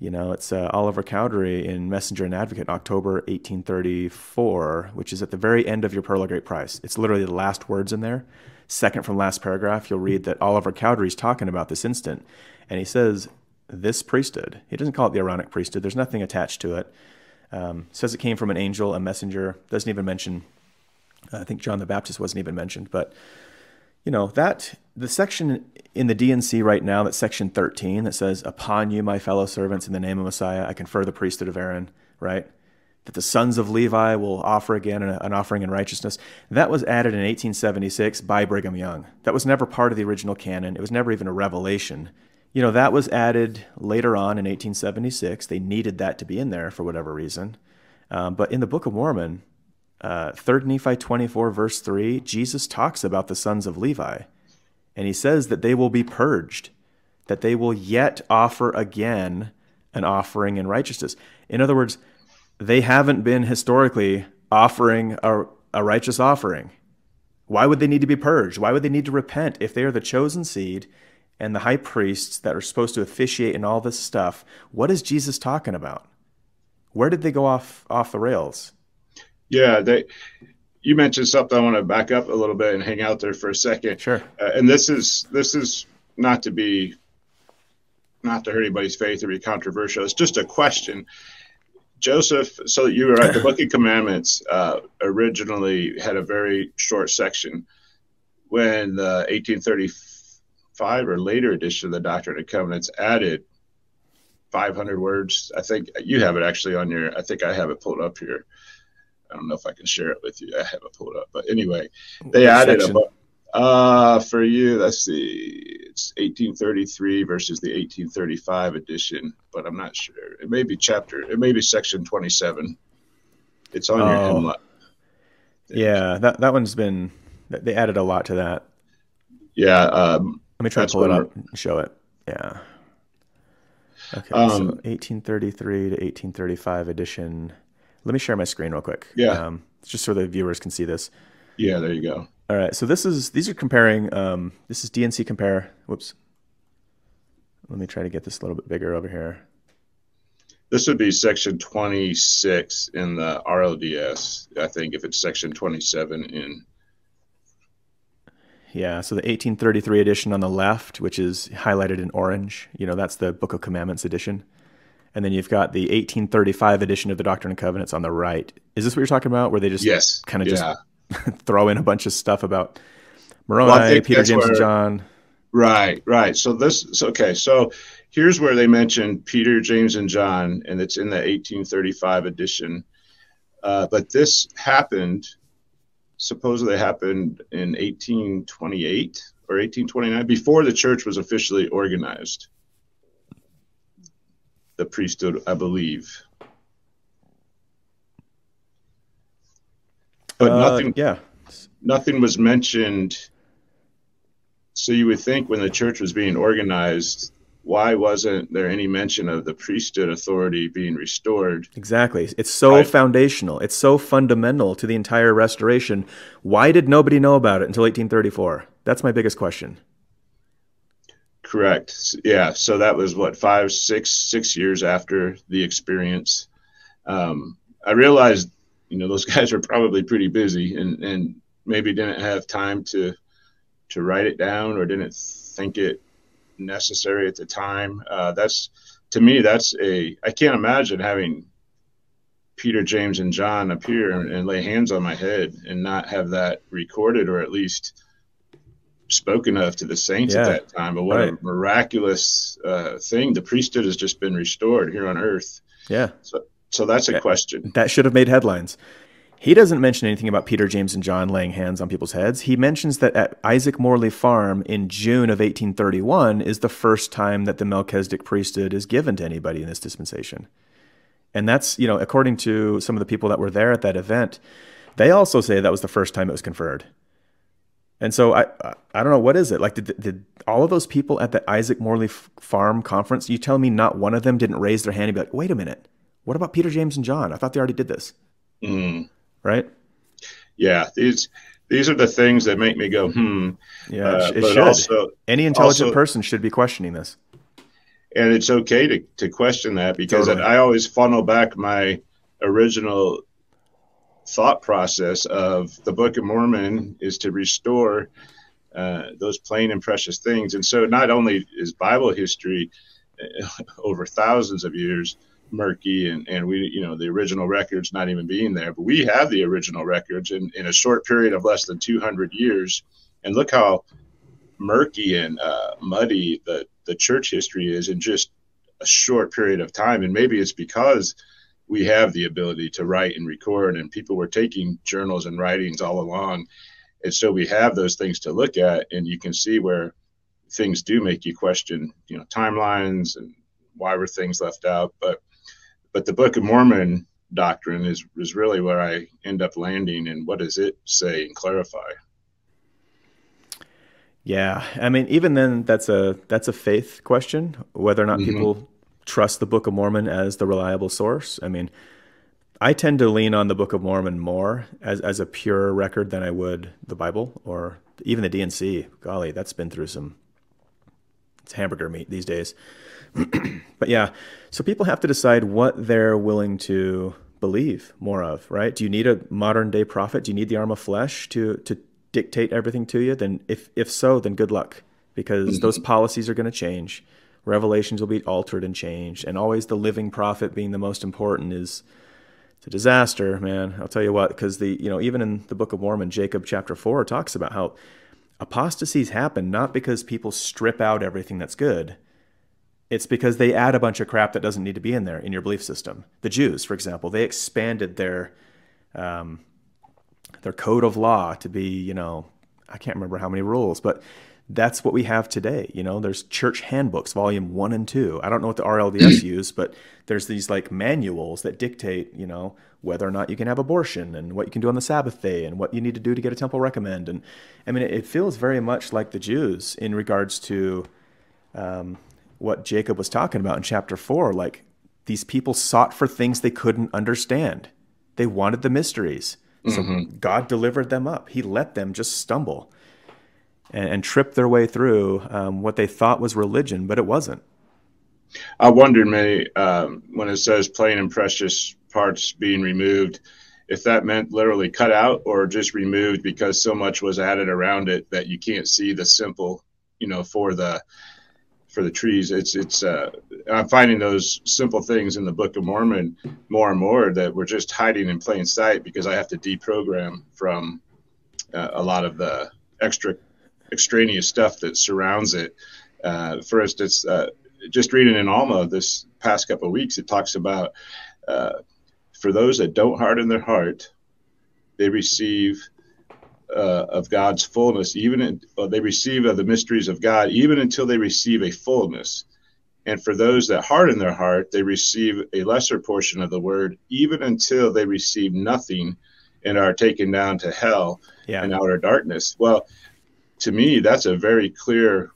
you know, it's uh, Oliver Cowdery in Messenger and Advocate, October 1834, which is at the very end of your Pearl of Great Price. It's literally the last words in there. Second from last paragraph, you'll read that Oliver Cowdery's talking about this instant. And he says, this priesthood, he doesn't call it the Aaronic priesthood, there's nothing attached to it um, says it came from an angel, a messenger. Doesn't even mention. I think John the Baptist wasn't even mentioned, but you know that the section in the D&C right now, that section 13 that says, "Upon you, my fellow servants, in the name of Messiah, I confer the priesthood of Aaron." Right. That the sons of Levi will offer again an offering in righteousness. That was added in 1876 by Brigham Young. That was never part of the original canon. It was never even a revelation you know, that was added later on in 1876. They needed that to be in there for whatever reason. Um, but in the Book of Mormon, uh, 3 Nephi 24, verse 3, Jesus talks about the sons of Levi. And he says that they will be purged, that they will yet offer again an offering in righteousness. In other words, they haven't been historically offering a, a righteous offering. Why would they need to be purged? Why would they need to repent if they are the chosen seed and the high priests that are supposed to officiate in all this stuff, what is Jesus talking about? Where did they go off off the rails? Yeah, they. You mentioned something. I want to back up a little bit and hang out there for a second. Sure. Uh, and this is this is not to be not to hurt anybody's faith or be controversial. It's just a question. Joseph, so you were right. The Book of Commandments uh, originally had a very short section. When the 1830 five or later edition of the Doctrine and Covenants added 500 words. I think you have it actually on your. I think I have it pulled up here. I don't know if I can share it with you. I have it pulled up, but anyway, they Which added section? a. Uh, for you, let's see. It's 1833 versus the 1835 edition, but I'm not sure. It may be chapter. It may be section 27. It's on oh. your hymnal. Yeah, that that one's been. They added a lot to that. Yeah, um, let me try to pull it up and show it. Yeah. Okay, um, so 1833 to 1835 edition. Let me share my screen real quick. Yeah. Um, just so the viewers can see this. Yeah, there you go. All right, so this is these are comparing. Um, this is D&C compare. Whoops. Let me try to get this a little bit bigger over here. This would be section 26 in the RLDS. I think if it's section 27 in yeah. So the 1833 edition on the left, which is highlighted in orange, you know, that's the Book of Commandments edition. And then you've got the 1835 edition of the Doctrine and Covenants on the right. Is this what you're talking about? Where they just yes, kind of yeah. just [LAUGHS] throw in a bunch of stuff about Moroni, well, Peter, James, where, and John. Right, right. So this, so, okay. So here's where they mention Peter, James, and John, and it's in the 1835 edition. Uh, but this happened supposedly happened in 1828 or 1829, before the church was officially organized. The priesthood, I believe. But uh, nothing, yeah, nothing was mentioned. So you would think when the church was being organized, why wasn't there any mention of the priesthood authority being restored? Exactly. It's so I, foundational. It's so fundamental to the entire restoration. Why did nobody know about it until 1834? That's my biggest question. Correct. Yeah. So that was what five, six, six years after the experience. Um, I realized, you know, those [LAUGHS] guys were probably pretty busy and and maybe didn't have time to to write it down or didn't think it necessary at the time. Uh, that's to me, that's a I can't imagine having Peter, James, and John appear and, and lay hands on my head and not have that recorded or at least spoken of to the saints Yeah. at that time. But what Right. a miraculous uh, thing! The priesthood has just been restored here on earth. Yeah. So, so that's a question. That should have made headlines. He doesn't mention anything about Peter, James, and John laying hands on people's heads. He mentions that at Isaac Morley Farm in June of 1831 is the first time that the Melchizedek priesthood is given to anybody in this dispensation. And that's, you know, according to some of the people that were there at that event, they also say that was the first time it was conferred. And so I, I, don't know what is it like. Did, did all of those people at the Isaac Morley Farm conference? You tell me not one of them didn't raise their hand and be like, "Wait a minute, what about Peter, James, and John? I thought they already did this." Mm, right? yeah, these these are the things that make me go, hmm. Yeah, Uh, it but should. also- Any intelligent also- person should be questioning this. and it's okay to, to question that because Totally. I always funnel back my original thought process of the Book of Mormon is to restore uh, those plain and precious things. And so not only is Bible history uh, [LAUGHS] over thousands of years murky and, and we, you know, the original records not even being there, but we have the original records in, in a short period of less than 200 years. And look how murky and uh, muddy the, the church history is in just a short period of time. And maybe it's because we have the ability to write and record, and people were taking journals and writings all along. And so we have those things to look at, and you can see where things do make you question, you know, timelines and why were things left out. But but the Book of Mormon doctrine is is really where I end up landing, and what does it say and clarify? Yeah, I mean, even then, that's a that's a faith question whether or not Mhm. people trust the Book of Mormon as the reliable source. I mean, I tend to lean on the Book of Mormon more as as a pure record than I would the Bible or even the D&C. Golly, that's been through some it's hamburger meat these days. [CLEARS THROAT] but yeah, so people have to decide what they're willing to believe more of, right? Do you need a modern day prophet? Do you need the arm of flesh to to dictate everything to you? Then if if so, then good luck because mm-hmm. those policies are going to change. Revelations will be altered and changed, and always the living prophet being the most important is it's a disaster, man. I'll tell you what, because the you know even in the Book of Mormon, Jacob chapter four talks about how apostasies happen not because people strip out everything that's good. It's because they add a bunch of crap that doesn't need to be in there in your belief system. The Jews, for example, they expanded their um, their code of law to be, you know, I can't remember how many rules, but that's what we have today. You know, there's church handbooks, volume one and two. I don't know what the RLDS [CLEARS THROAT] use, but there's these like manuals that dictate, you know, whether or not you can have abortion and what you can do on the Sabbath day and what you need to do to get a temple recommend. And I mean, it, feels very much like the Jews in regards to um, what Jacob was talking about in chapter four. Like these people sought for things they couldn't understand. They wanted the mysteries. So God delivered them up. He let them just stumble and, and trip their way through um, what they thought was religion, but it wasn't. I wondered, many um, when it says plain and precious parts being removed, if that meant literally cut out or just removed because so much was added around it that you can't see the simple, you know, for the for the trees. It's it's. Uh, I'm finding those simple things in the Book of Mormon more and more that we're just hiding in plain sight because I have to deprogram from uh, a lot of the extra extraneous stuff that surrounds it. Uh, for instance, uh, just reading in Alma this past couple of weeks, it talks about uh, for those that don't harden their heart, they receive uh, of God's fullness, even in, they receive of the mysteries of God, even until they receive a fullness. And for those that harden their heart, they receive a lesser portion of the word, even until they receive nothing and are taken down to hell Yeah. and outer darkness. Well, to me, that's a very clear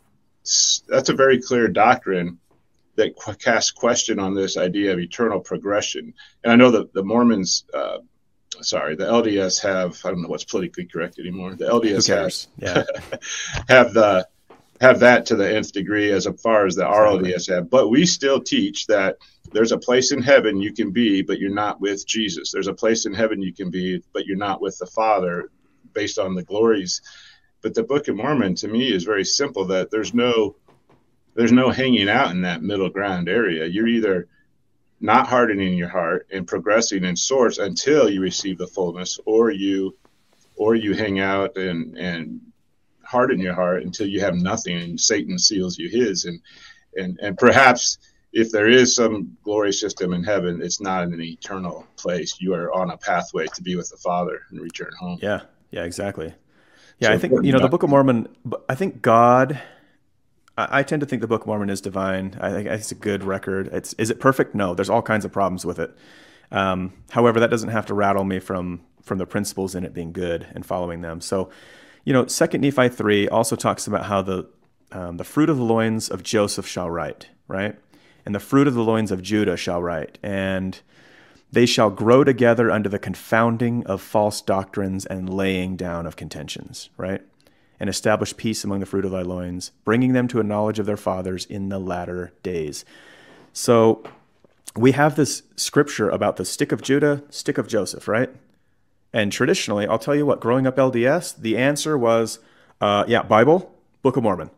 that's a very clear doctrine that qu- casts question on this idea of eternal progression. And I know that the Mormons, uh, sorry, the LDS have I don't know what's politically correct anymore. The LDS cares? Yeah. have, [LAUGHS] have the have that to the nth degree as far as the Exactly. RLDS have. But we still teach that there's a place in heaven you can be, but you're not with Jesus. There's a place in heaven you can be, but you're not with the Father, based on the glories. But the Book of Mormon to me is very simple. That there's no there's no hanging out in that middle ground area. You're either not hardening your heart and progressing in source until you receive the fullness or you or you hang out and and harden your heart until you have nothing and satan seals you his and and and perhaps if there is some glory system in heaven it's not an eternal place you are on a pathway to be with the father and return home yeah yeah exactly yeah so i think you know the book of mormon i think god I, tend to think the Book of Mormon is divine. I think it's a good record. It's is it perfect? No. There's all kinds of problems with it. Um, however, that doesn't have to rattle me from from the principles in it being good and following them. So, you know, Second Nephi three also talks about how the um, the fruit of the loins of Joseph shall write, right, and the fruit of the loins of Judah shall write, and they shall grow together under the confounding of false doctrines and laying down of contentions, right and establish peace among the fruit of thy loins, bringing them to a knowledge of their fathers in the latter days. So we have this scripture about the stick of Judah, stick of Joseph, right? And traditionally, I'll tell you what, growing up LDS, the answer was, uh, yeah, Bible, Book of Mormon.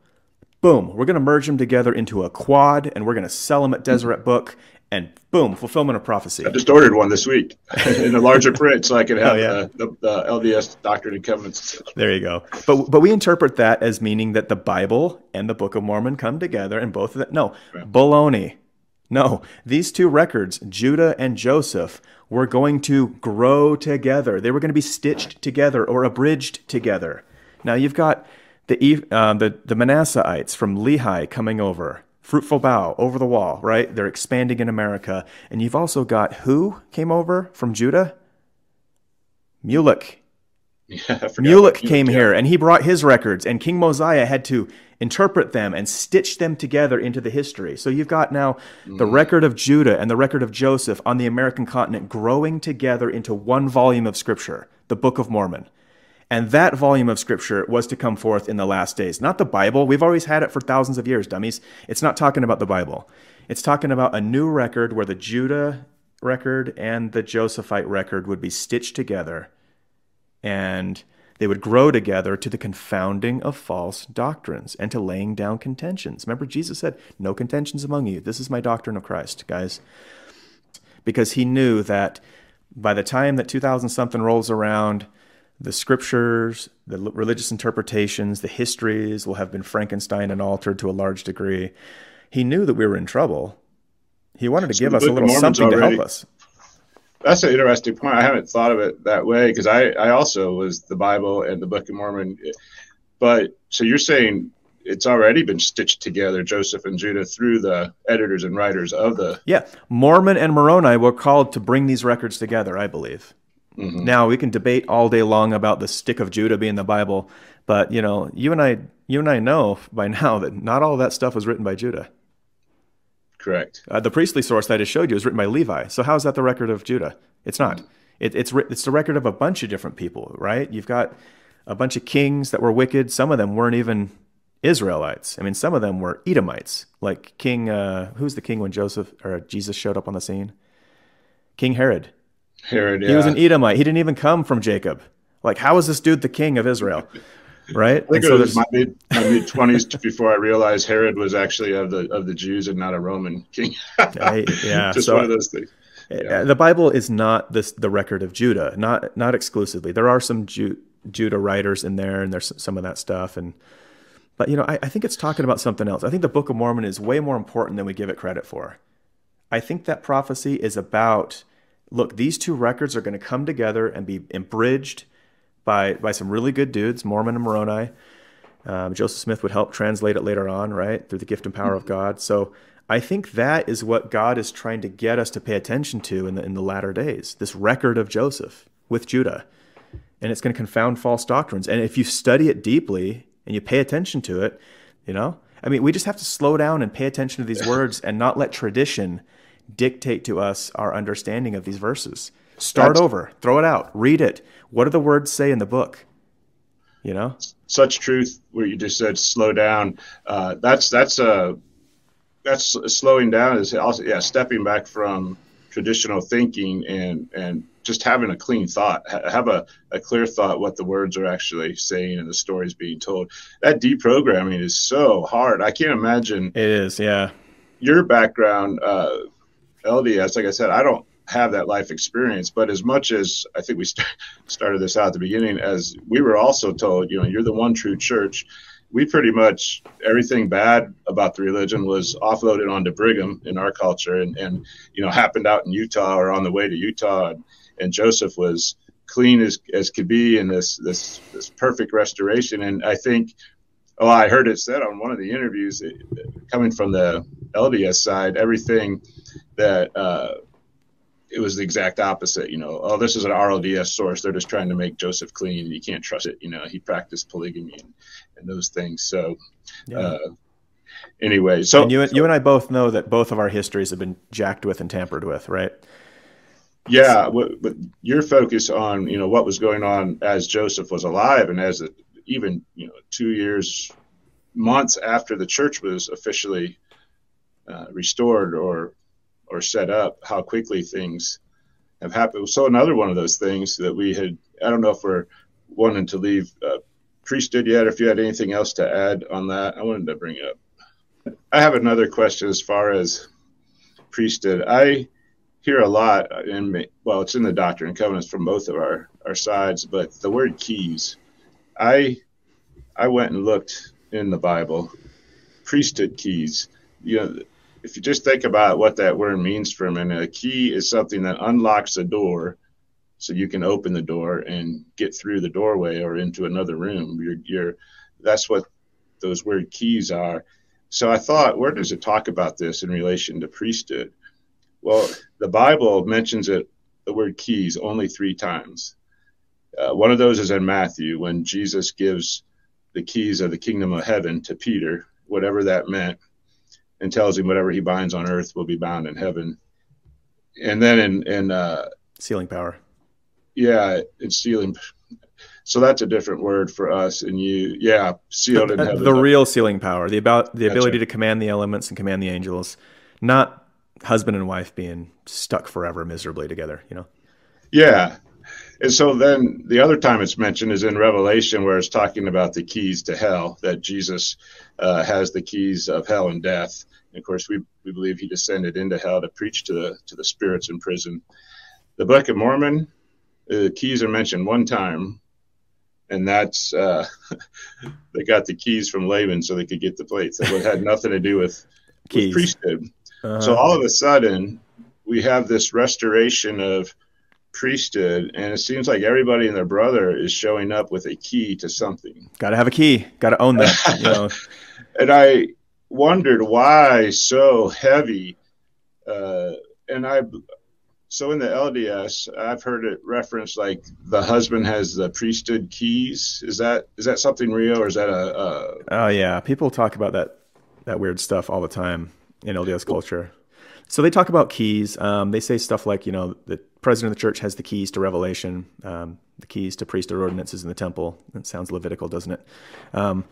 Boom, we're going to merge them together into a quad and we're going to sell them at Deseret Book and boom, fulfillment of prophecy. I just ordered one this week [LAUGHS] in a larger print so I could have oh, yeah. the, the, the, LDS Doctrine and Covenants. There you go. But but we interpret that as meaning that the Bible and the Book of Mormon come together and both of them. No, right. baloney. No, these two records, Judah and Joseph, were going to grow together. They were going to be stitched together or abridged together. Now you've got the uh, the the Manasseites from Lehi coming over Fruitful Bough, Over the Wall, right? They're expanding in America. And you've also got who came over from Judah? Mulek. [LAUGHS] Yeah, Mulek came yeah. here and he brought his records, and King Mosiah had to interpret them and stitch them together into the history. So you've got now mm. the record of Judah and the record of Joseph on the American continent growing together into one volume of scripture, the Book of Mormon. And that volume of scripture was to come forth in the last days. Not the Bible. We've always had it for thousands of years, dummies. It's not talking about the Bible. It's talking about a new record where the Judah record and the Josephite record would be stitched together and they would grow together to the confounding of false doctrines and to laying down contentions. Remember, Jesus said, No contentions among you. This is my doctrine of Christ, guys. Because he knew that by the time that 2000 something rolls around, the scriptures, the religious interpretations, the histories will have been Frankenstein and altered to a large degree. He knew that we were in trouble. He wanted to so give us a little something already, to help us. That's an interesting point. I haven't thought of it that way because I, I also was the Bible and the Book of Mormon. But so you're saying it's already been stitched together, Joseph and Judah, through the editors and writers of the. Yeah. Mormon and Moroni were called to bring these records together, I believe. Mm-hmm. Now we can debate all day long about the stick of Judah being the Bible, but you know, you and I, you and I know [LAUGHS] by now that not all that stuff was written by Judah. Correct. Uh, the priestly source that I just showed you is written by Levi. So how is that the record of Judah? It's not. Mm-hmm. It, it's it's the record of a bunch of different people, right? You've got a bunch of kings that were wicked. Some of them weren't even Israelites. I mean, some of them were Edomites, like King. Uh, who's the king when Joseph or Jesus showed up on the scene? King Herod. Herod, yeah. He was an Edomite. He didn't even come from Jacob. Like, how is this dude the king of Israel? [LAUGHS] Right? I think and it so was my mid twenties [LAUGHS] before I realized Herod was actually of the of the Jews and not a Roman king. [LAUGHS] yeah, just so, one of those things. Yeah. The Bible is not this the record of Judah, not not exclusively. There are some Ju- Judah writers in there, and there's some of that stuff, and but you know, I, I think it's talking about something else. I think the Book of Mormon is way more important than we give it credit for. I think that prophecy is about look, these two records are going to come together and be abridged by by some really good dudes, Mormon and Moroni. Um, Joseph Smith would help translate it later on, right, through the gift and power mm-hmm. of God. So I think that is what God is trying to get us to pay attention to in the in the latter days. This record of Joseph with Judah, and it's going to confound false doctrines. And if you study it deeply and you pay attention to it, you know, I mean, we just have to slow down and pay attention to these [LAUGHS] words and not let tradition dictate to us our understanding of these verses. Start That's, over, throw it out, read it. What do the words say in the book? You know, such truth where you just said slow down. Uh, that's that's a uh, that's slowing down is also yeah stepping back from traditional thinking and and just having a clean thought have a, a clear thought what the words are actually saying and the stories being told that deprogramming is so hard i can't imagine it is yeah your background uh, LDS, like I said, I don't have that life experience. But as much as I think we [LAUGHS] st- started this out at the beginning, as we were also told, you know, you're the one true church. We pretty much everything bad about the religion was offloaded onto Brigham in our culture, and and you know happened out in Utah or on the way to Utah, and, and Joseph was clean as as could be in this this this perfect restoration. And I think, oh, I heard it said on one of the interviews, coming from the LDS side, everything that uh, it was the exact opposite. You know, oh, this is an RLDS source. They're just trying to make Joseph clean, and you can't trust it. You know, he practiced polygamy and, and those things. So, yeah. uh, anyway, so and you, you and I both know that both of our histories have been jacked with and tampered with, right? Yeah, but your focus on you know what was going on as Joseph was alive, and as it, even you know two years, months after the church was officially uh, restored or or set up, how quickly things have happened. So another one of those things that we had, I don't know if we're wanting to leave uh, priesthood yet, if you had anything else to add on that, I wanted to bring up. I have another question as far as priesthood. I hear a lot in well, it's in the Doctrine and Covenants from both of our our sides, but the word keys. I I went and looked in the Bible, priesthood keys. You know, if you just think about what that word means for a minute, a key is something that unlocks a door so you can open the door and get through the doorway or into another room. You're, you're, that's what those word keys are. So I thought, where does it talk about this in relation to priesthood? Well, the Bible mentions it, the word keys, only three times. Uh, one of those is in Matthew when Jesus gives the keys of the kingdom of heaven to Peter, whatever that meant and tells him whatever he binds on earth will be bound in heaven. And then in in uh, sealing power. Yeah, it's sealing. So that's a different word for us and you. Yeah, sealed in heaven. The real sealing power, the about the ability right. to command the elements and command the angels, not husband and wife being stuck forever miserably together. You know. Yeah, and so then the other time it's mentioned is in Revelation, where it's talking about the keys to hell, that Jesus uh, has the keys of hell and death. And of course, we, we believe he descended into hell to preach to the to the spirits in prison. The Book of Mormon, the keys are mentioned one time, and that's uh, [LAUGHS] they got the keys from Laban so they could get the plates. That had [LAUGHS] nothing to do with, with priesthood. Uh-huh. So all of a sudden, we have this restoration of priesthood, and it seems like everybody and their brother is showing up with a key to something. Got to have a key. Got to own that. You know. [LAUGHS] and I wondered why so heavy. Uh, and I, so in the LDS, I've heard it referenced like the husband has the priesthood keys. Is that is that something real, or is that a? a... Oh yeah, people talk about that that weird stuff all the time in LDS culture. So they talk about keys. Um, they say stuff like, you know, the president of the church has the keys to revelation, um, the keys to priesthood ordinances in the temple. That sounds Levitical, doesn't it? Um,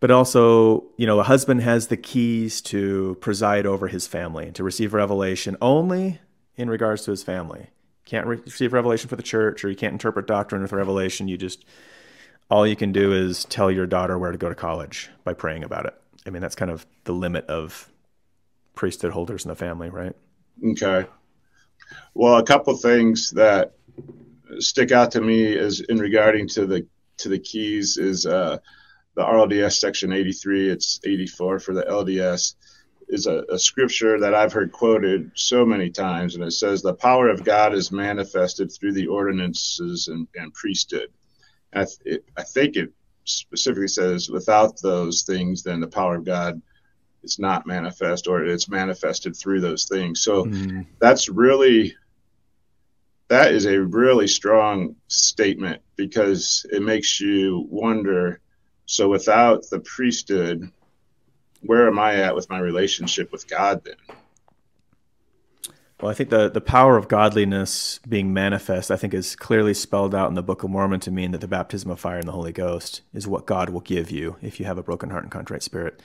but also, you know, a husband has the keys to preside over his family, and to receive revelation only in regards to his family. Can't re- receive revelation for the church, or you can't interpret doctrine with revelation. You just all you can do is tell your daughter where to go to college by praying about it. I mean, that's kind of the limit of priesthood holders in the family, right? Okay. Well, a couple things that stick out to me is in regarding to the to the keys is uh, the RLDS section 83. It's 84 for the LDS. Is a, a, scripture that I've heard quoted so many times, and it says, "The power of God is manifested through the ordinances and, and priesthood." I, th- it, I think it specifically says, "Without those things, then the power of God it's not manifest or it's manifested through those things. So mm-hmm. that's really that is a really strong statement because it makes you wonder so without the priesthood where am I at with my relationship with God then? Well, I think the, the power of godliness being manifest, I think, is clearly spelled out in the Book of Mormon to mean that the baptism of fire and the Holy Ghost is what God will give you if you have a broken heart and contrite spirit.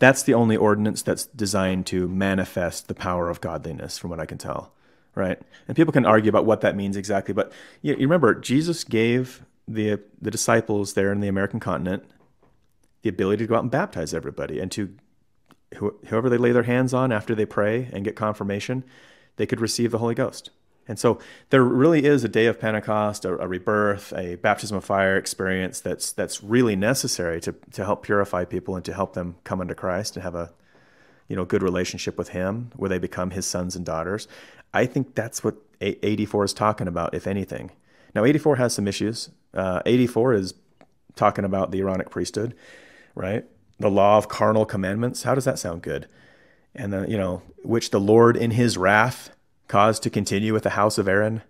That's the only ordinance that's designed to manifest the power of godliness, from what I can tell, right? And people can argue about what that means exactly, but you, you remember Jesus gave the the disciples there in the American continent the ability to go out and baptize everybody, and to whoever they lay their hands on after they pray and get confirmation, they could receive the Holy Ghost. And so there really is a day of Pentecost, a, a, rebirth, a baptism of fire experience that's that's really necessary to to help purify people and to help them come unto Christ and have a you know good relationship with Him, where they become His sons and daughters. I think that's what 84 is talking about, if anything. Now, 84 has some issues. Uh, 84 is talking about the Aaronic priesthood, right? The law of carnal commandments. How does that sound good? And then, you know, which the Lord in his wrath caused to continue with the house of Aaron.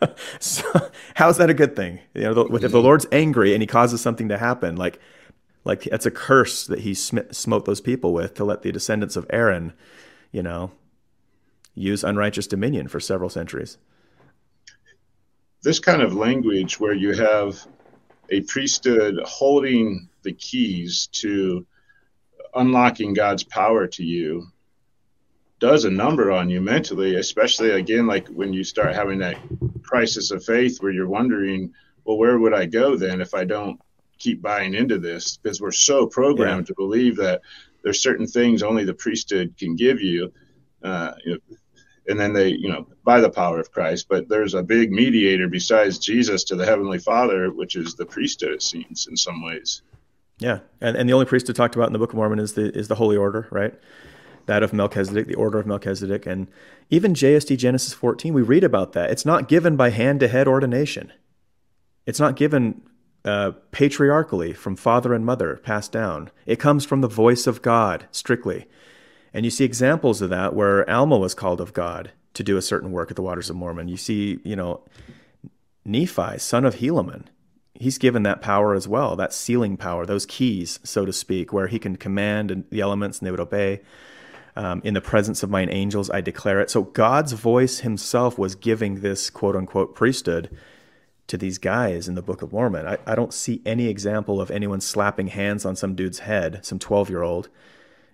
[LAUGHS] so, how's that a good thing? You know, the, if the Lord's angry and he causes something to happen, like, like it's a curse that he sm- smote those people with to let the descendants of Aaron, you know, use unrighteous dominion for several centuries. This kind of language where you have a priesthood holding the keys to unlocking God's power to you does a number on you mentally, especially again, like when you start having that crisis of faith where you're wondering, well, where would I go then if I don't keep buying into this? Because we're so programmed yeah. to believe that there's certain things only the priesthood can give you. Uh, you know, and then they, you know, by the power of Christ. But there's a big mediator besides Jesus to the Heavenly Father, which is the priesthood, it seems, in some ways. Yeah, and, and the only priesthood talked about in the Book of Mormon is the is the Holy Order, right? That of Melchizedek, the order of Melchizedek, and even JST Genesis 14, we read about that. It's not given by hand to head ordination. It's not given uh, patriarchally from father and mother passed down. It comes from the voice of God strictly. And you see examples of that where Alma was called of God to do a certain work at the Waters of Mormon. You see, you know, Nephi, son of Helaman, he's given that power as well, that sealing power, those keys, so to speak, where he can command the elements and they would obey. Um, in the presence of mine angels, I declare it. So God's voice himself was giving this quote unquote priesthood to these guys in the Book of Mormon. I, I don't see any example of anyone slapping hands on some dude's head, some 12 year old,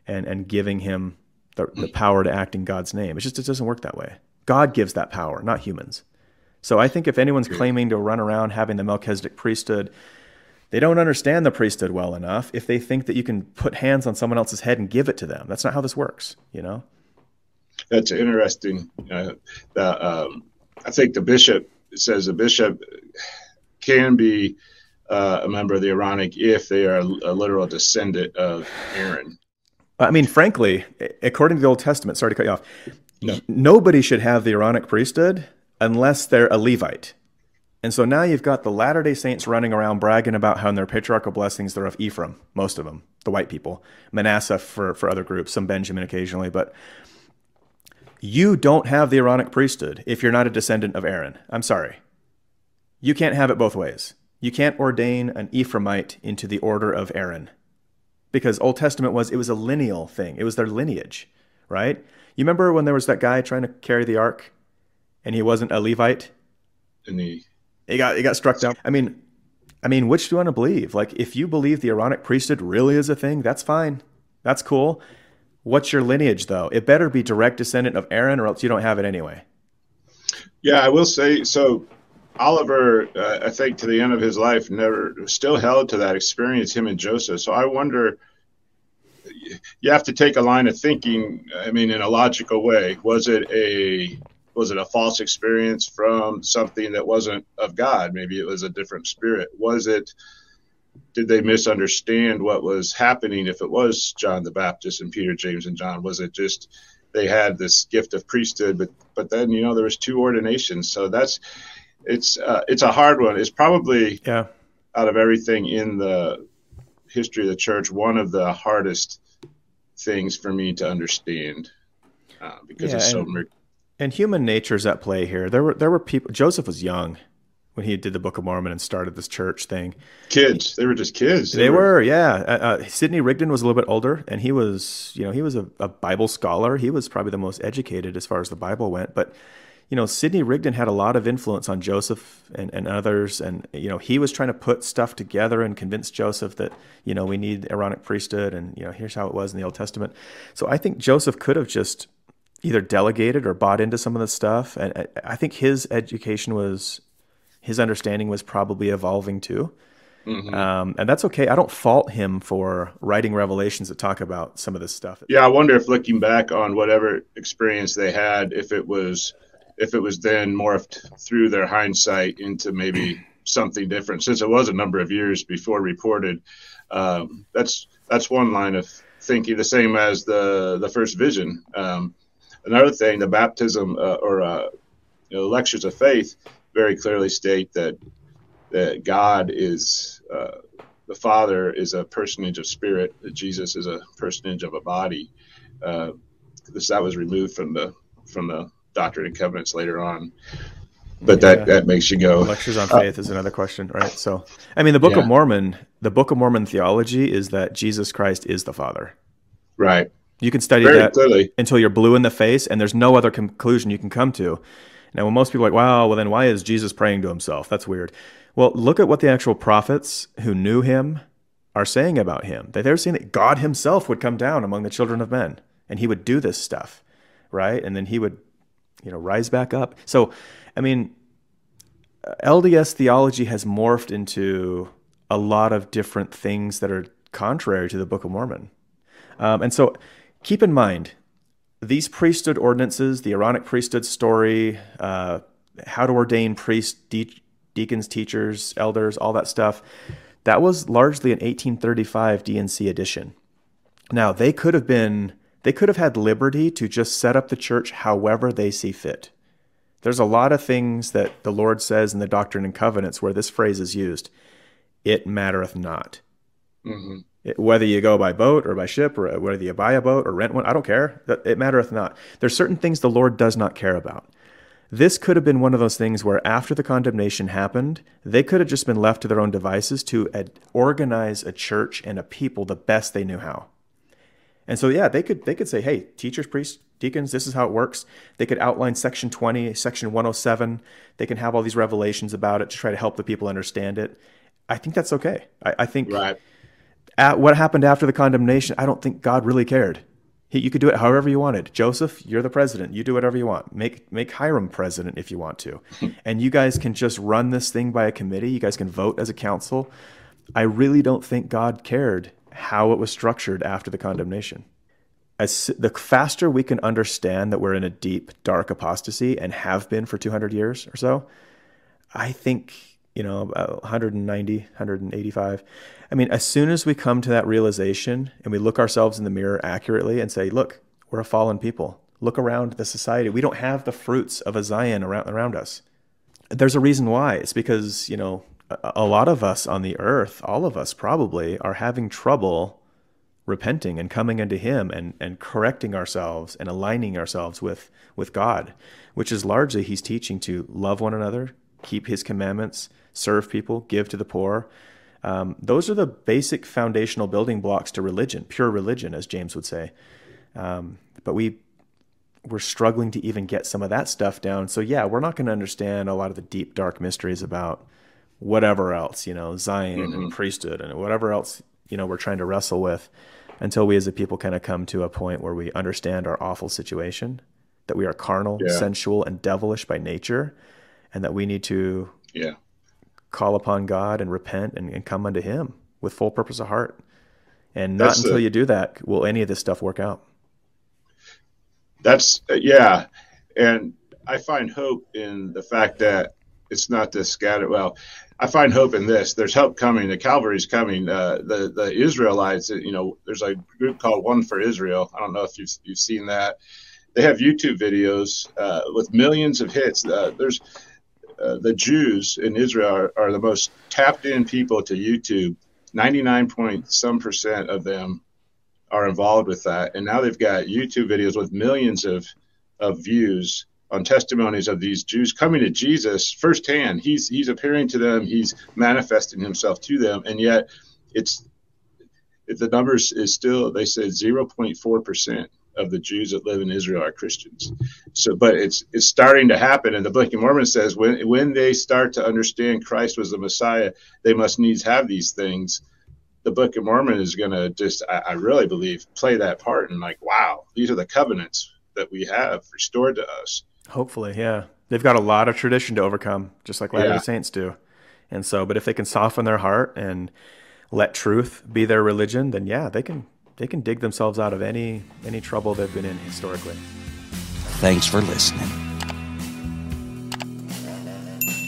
and and giving him the, the power to act in God's name. It just it doesn't work that way. God gives that power, not humans. So I think if anyone's claiming to run around having the Melchizedek priesthood, they don't understand the priesthood well enough if they think that you can put hands on someone else's head and give it to them. That's not how this works, you know? That's interesting. Uh, the, um, I think the bishop says a bishop can be uh, a member of the Aaronic if they are a literal descendant of Aaron. I mean, frankly, according to the Old Testament, sorry to cut you off, no. nobody should have the Aaronic priesthood unless they're a Levite. And so now you've got the Latter day Saints running around bragging about how in their patriarchal blessings they're of Ephraim, most of them, the white people, Manasseh for, for other groups, some Benjamin occasionally. But you don't have the Aaronic priesthood if you're not a descendant of Aaron. I'm sorry. You can't have it both ways. You can't ordain an Ephraimite into the order of Aaron because Old Testament was it was a lineal thing. It was their lineage, right? You remember when there was that guy trying to carry the ark, and he wasn't a Levite, and he he got he got struck down. I mean, I mean, which do you want to believe? Like, if you believe the Aaronic priesthood really is a thing, that's fine, that's cool. What's your lineage though? It better be direct descendant of Aaron, or else you don't have it anyway. Yeah, I will say so. Oliver, uh, I think, to the end of his life, never still held to that experience. Him and Joseph. So I wonder. You have to take a line of thinking. I mean, in a logical way. Was it a was it a false experience from something that wasn't of God? Maybe it was a different spirit. Was it? Did they misunderstand what was happening? If it was John the Baptist and Peter, James, and John, was it just they had this gift of priesthood? But but then you know there was two ordinations. So that's it's uh, it's a hard one. It's probably yeah. out of everything in the history of the church, one of the hardest things for me to understand uh, because yeah, it's so. And, and human nature's at play here. There were there were people. Joseph was young when he did the Book of Mormon and started this church thing. Kids, they were just kids. They, they were, were, yeah. Uh, uh, Sidney Rigdon was a little bit older, and he was, you know, he was a, a Bible scholar. He was probably the most educated as far as the Bible went, but you know, Sidney Rigdon had a lot of influence on Joseph and, and others. And, you know, he was trying to put stuff together and convince Joseph that, you know, we need Aaronic priesthood and, you know, here's how it was in the Old Testament. So I think Joseph could have just either delegated or bought into some of the stuff. And I think his education was, his understanding was probably evolving too. Mm-hmm. Um, and that's okay. I don't fault him for writing revelations that talk about some of this stuff. Yeah, I wonder if looking back on whatever experience they had, if it was if it was then morphed through their hindsight into maybe [CLEARS THROAT] something different, since it was a number of years before reported. Um, that's that's one line of thinking. The same as the the first vision. Um, another thing, the baptism uh, or uh, you know, lectures of faith very clearly state that that God is uh, the Father is a personage of spirit, that Jesus is a personage of a body. Uh, this that was removed from the from the Doctrine and Covenants later on. But yeah. that, that makes you go. Lectures on faith uh, is another question, right? So, I mean, the Book yeah. of Mormon, the Book of Mormon theology is that Jesus Christ is the Father. Right. You can study Very that clearly. until you're blue in the face, and there's no other conclusion you can come to. Now, when most people are like, wow, well, then why is Jesus praying to himself? That's weird. Well, look at what the actual prophets who knew him are saying about him. They're saying that God himself would come down among the children of men and he would do this stuff, right? And then he would, you know, rise back up. So, I mean, LDS theology has morphed into a lot of different things that are contrary to the Book of Mormon. Um, and so keep in mind, these priesthood ordinances, the Aaronic priesthood story, uh, how to ordain priests, de- deacons, teachers, elders, all that stuff. That was largely an 1835 D&C edition. Now, they could have been they could have had liberty to just set up the church however they see fit. There's a lot of things that the Lord says in the Doctrine and Covenants where this phrase is used. It mattereth not. Mm-hmm. It, whether you go by boat or by ship or whether you buy a boat or rent one, I don't care. It mattereth not. There's certain things the Lord does not care about. This could have been one of those things where after the condemnation happened, they could have just been left to their own devices to ad- organize a church and a people the best they knew how. And so yeah, they could they could say, "Hey, teachers, priests, deacons, this is how it works." They could outline section 20, section 107. They can have all these revelations about it to try to help the people understand it. I think that's okay. I, I think right. At what happened after the condemnation, I don't think God really cared. You could do it however you wanted. Joseph, you're the president. You do whatever you want. Make make Hyrum president if you want to. [LAUGHS] and you guys can just run this thing by a committee. You guys can vote as a council. I really don't think God cared how it was structured after the condemnation. As the faster we can understand that we're in a deep dark apostasy and have been for 200 years or so, I think you know, about 190, 185. I mean, as soon as we come to that realization and we look ourselves in the mirror accurately and say, look, we're a fallen people. Look around the society. We don't have the fruits of a Zion around, around us. There's a reason why. It's because, you know, a, a lot of us on the earth, all of us probably, are having trouble repenting and coming unto him and, and correcting ourselves and aligning ourselves with, with God, which is largely he's teaching to love one another, keep his commandments, serve people, give to the poor. Um, those are the basic foundational building blocks to religion, pure religion, as James would say. Um, but we we're struggling to even get some of that stuff down. So yeah, we're not going to understand a lot of the deep, dark mysteries about whatever else, you know, Zion mm-hmm. and priesthood and whatever else you know we're trying to wrestle with, until we as a people kind of come to a point where we understand our awful situation, that we are carnal, yeah. sensual, and devilish by nature, and that we need to yeah call upon God and repent and, and come unto Him with full purpose of heart. And not that's until you do that will any of this stuff work out. That's uh, yeah, and I find hope in the fact that it's not this scattered. Well, I find hope in this. There's help coming. The Calvary's coming. Uh, the the Israelites. You know, there's a group called One for Israel. I don't know if you've you've seen that. They have YouTube videos uh, with millions of hits. Uh, there's uh, the Jews in Israel are, are, the most tapped in people to YouTube. 99 point some percent of them are involved with that. And now they've got YouTube videos with millions of, of views on testimonies of these Jews coming to Jesus firsthand. He's, he's appearing to them, he's manifesting himself to them. And yet it's, the numbers is still, they said 0.4% of the Jews that live in Israel are Christians. So, but it's it's starting to happen, and the Book of Mormon says when when they start to understand Christ was the Messiah, they must needs have these things. The Book of Mormon is going to just, I, I really believe, play that part, and like, wow, these are the covenants that we have restored to us. Hopefully, yeah, they've got a lot of tradition to overcome, just like Latter Day yeah. Saints do. And so, but if they can soften their heart and let truth be their religion, then yeah, they can they can dig themselves out of any any trouble they've been in historically. Thanks for listening.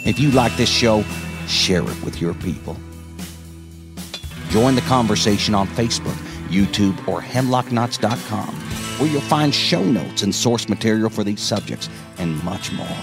If you like this show, share it with your people. Join the conversation on Facebook, YouTube, or hemlockknots.com, where you'll find show notes and source material for these subjects and much more.